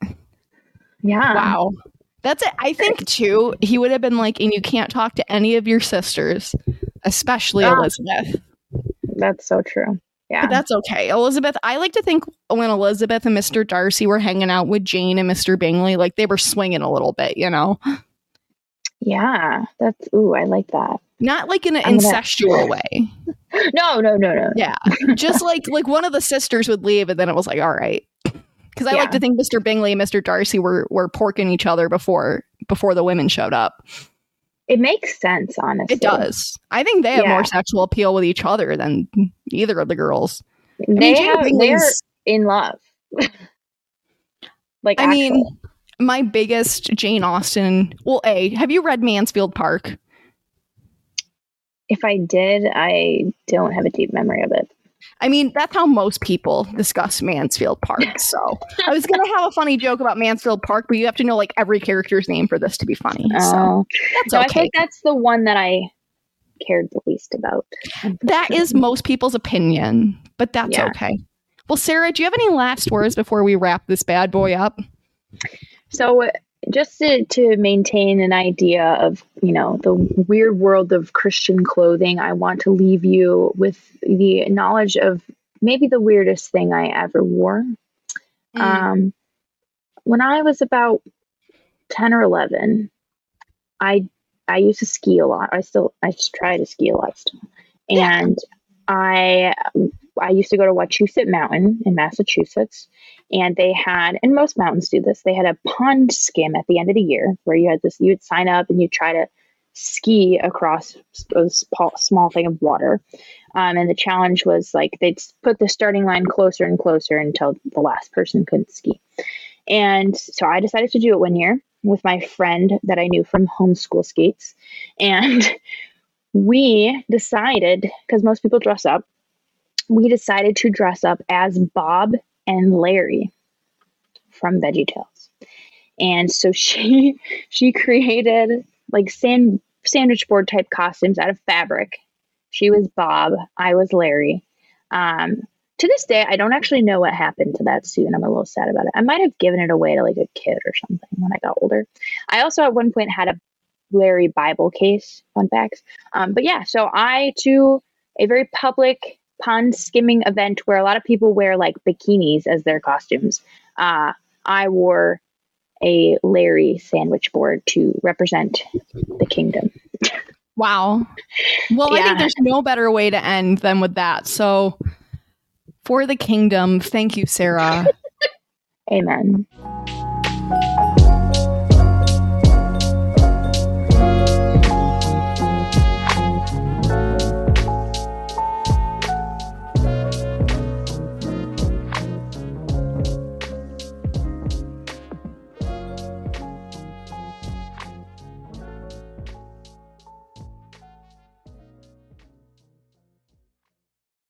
Yeah. Wow. That's it. I think too, he would have been like, and you can't talk to any of your sisters, especially. Elizabeth. That's so true. Yeah. But that's okay. Elizabeth, I like to think when Elizabeth and Mr. Darcy were hanging out with Jane and Mr. Bingley, like they were swinging a little bit, you know? Yeah. That's ooh, I like that. Not like in an I'm gonna- incestual way. No, no, no, no. Yeah. Just like like one of the sisters would leave and then it was like, all right. Because I like to think Mr. Bingley and Mr. Darcy were were porking each other before before the women showed up. It makes sense, honestly. It does. I think they have Yeah. more sexual appeal with each other than either of the girls. They mean, have, they're in love. like I mean, actual. My biggest Jane Austen. Well, a have you read Mansfield Park? if I did, I don't have a deep memory of it. I mean, that's how most people discuss Mansfield Park. So I was gonna have a funny joke about Mansfield Park, but you have to know like every character's name for this to be funny. So Oh, that's so I okay. think that's the one that I cared the least about. That is most people's opinion, but that's Yeah. okay. Well, Sarah, do you have any last words before we wrap this bad boy up? So just to, to maintain an idea of you know the weird world of christian clothing i want to leave you with the knowledge of maybe the weirdest thing i ever wore Mm. um, when i was about 10 or 11 i i used to ski a lot i still i just try to ski a lot still Yeah. and i i used to go to wachusett mountain in massachusetts and they had and most mountains do this they had a pond skim at the end of the year where you had this you would sign up and you try to ski across a small thing of water um, and the challenge was like they'd put the starting line closer and closer until the last person couldn't ski And so I decided to do it one year with my friend that I knew from homeschool skates. And we decided, because most people dress up, we decided to dress up as Bob and Larry from Veggie Tales. And so she she created like sand sandwich board type costumes out of fabric. She was Bob, I was Larry. Um, to this day, I don't actually know what happened to that suit, and I'm a little sad about it. I might have given it away to like a kid or something when I got older. I also at one point had a Larry Bible case, fun facts. Um, but yeah, so I to a very public pond skimming event where a lot of people wear like bikinis as their costumes. Uh, I wore a Larry sandwich board to represent the kingdom. Wow. Well, I think there's no better way to end than with that. So, for the kingdom, thank you, Sarah. Amen.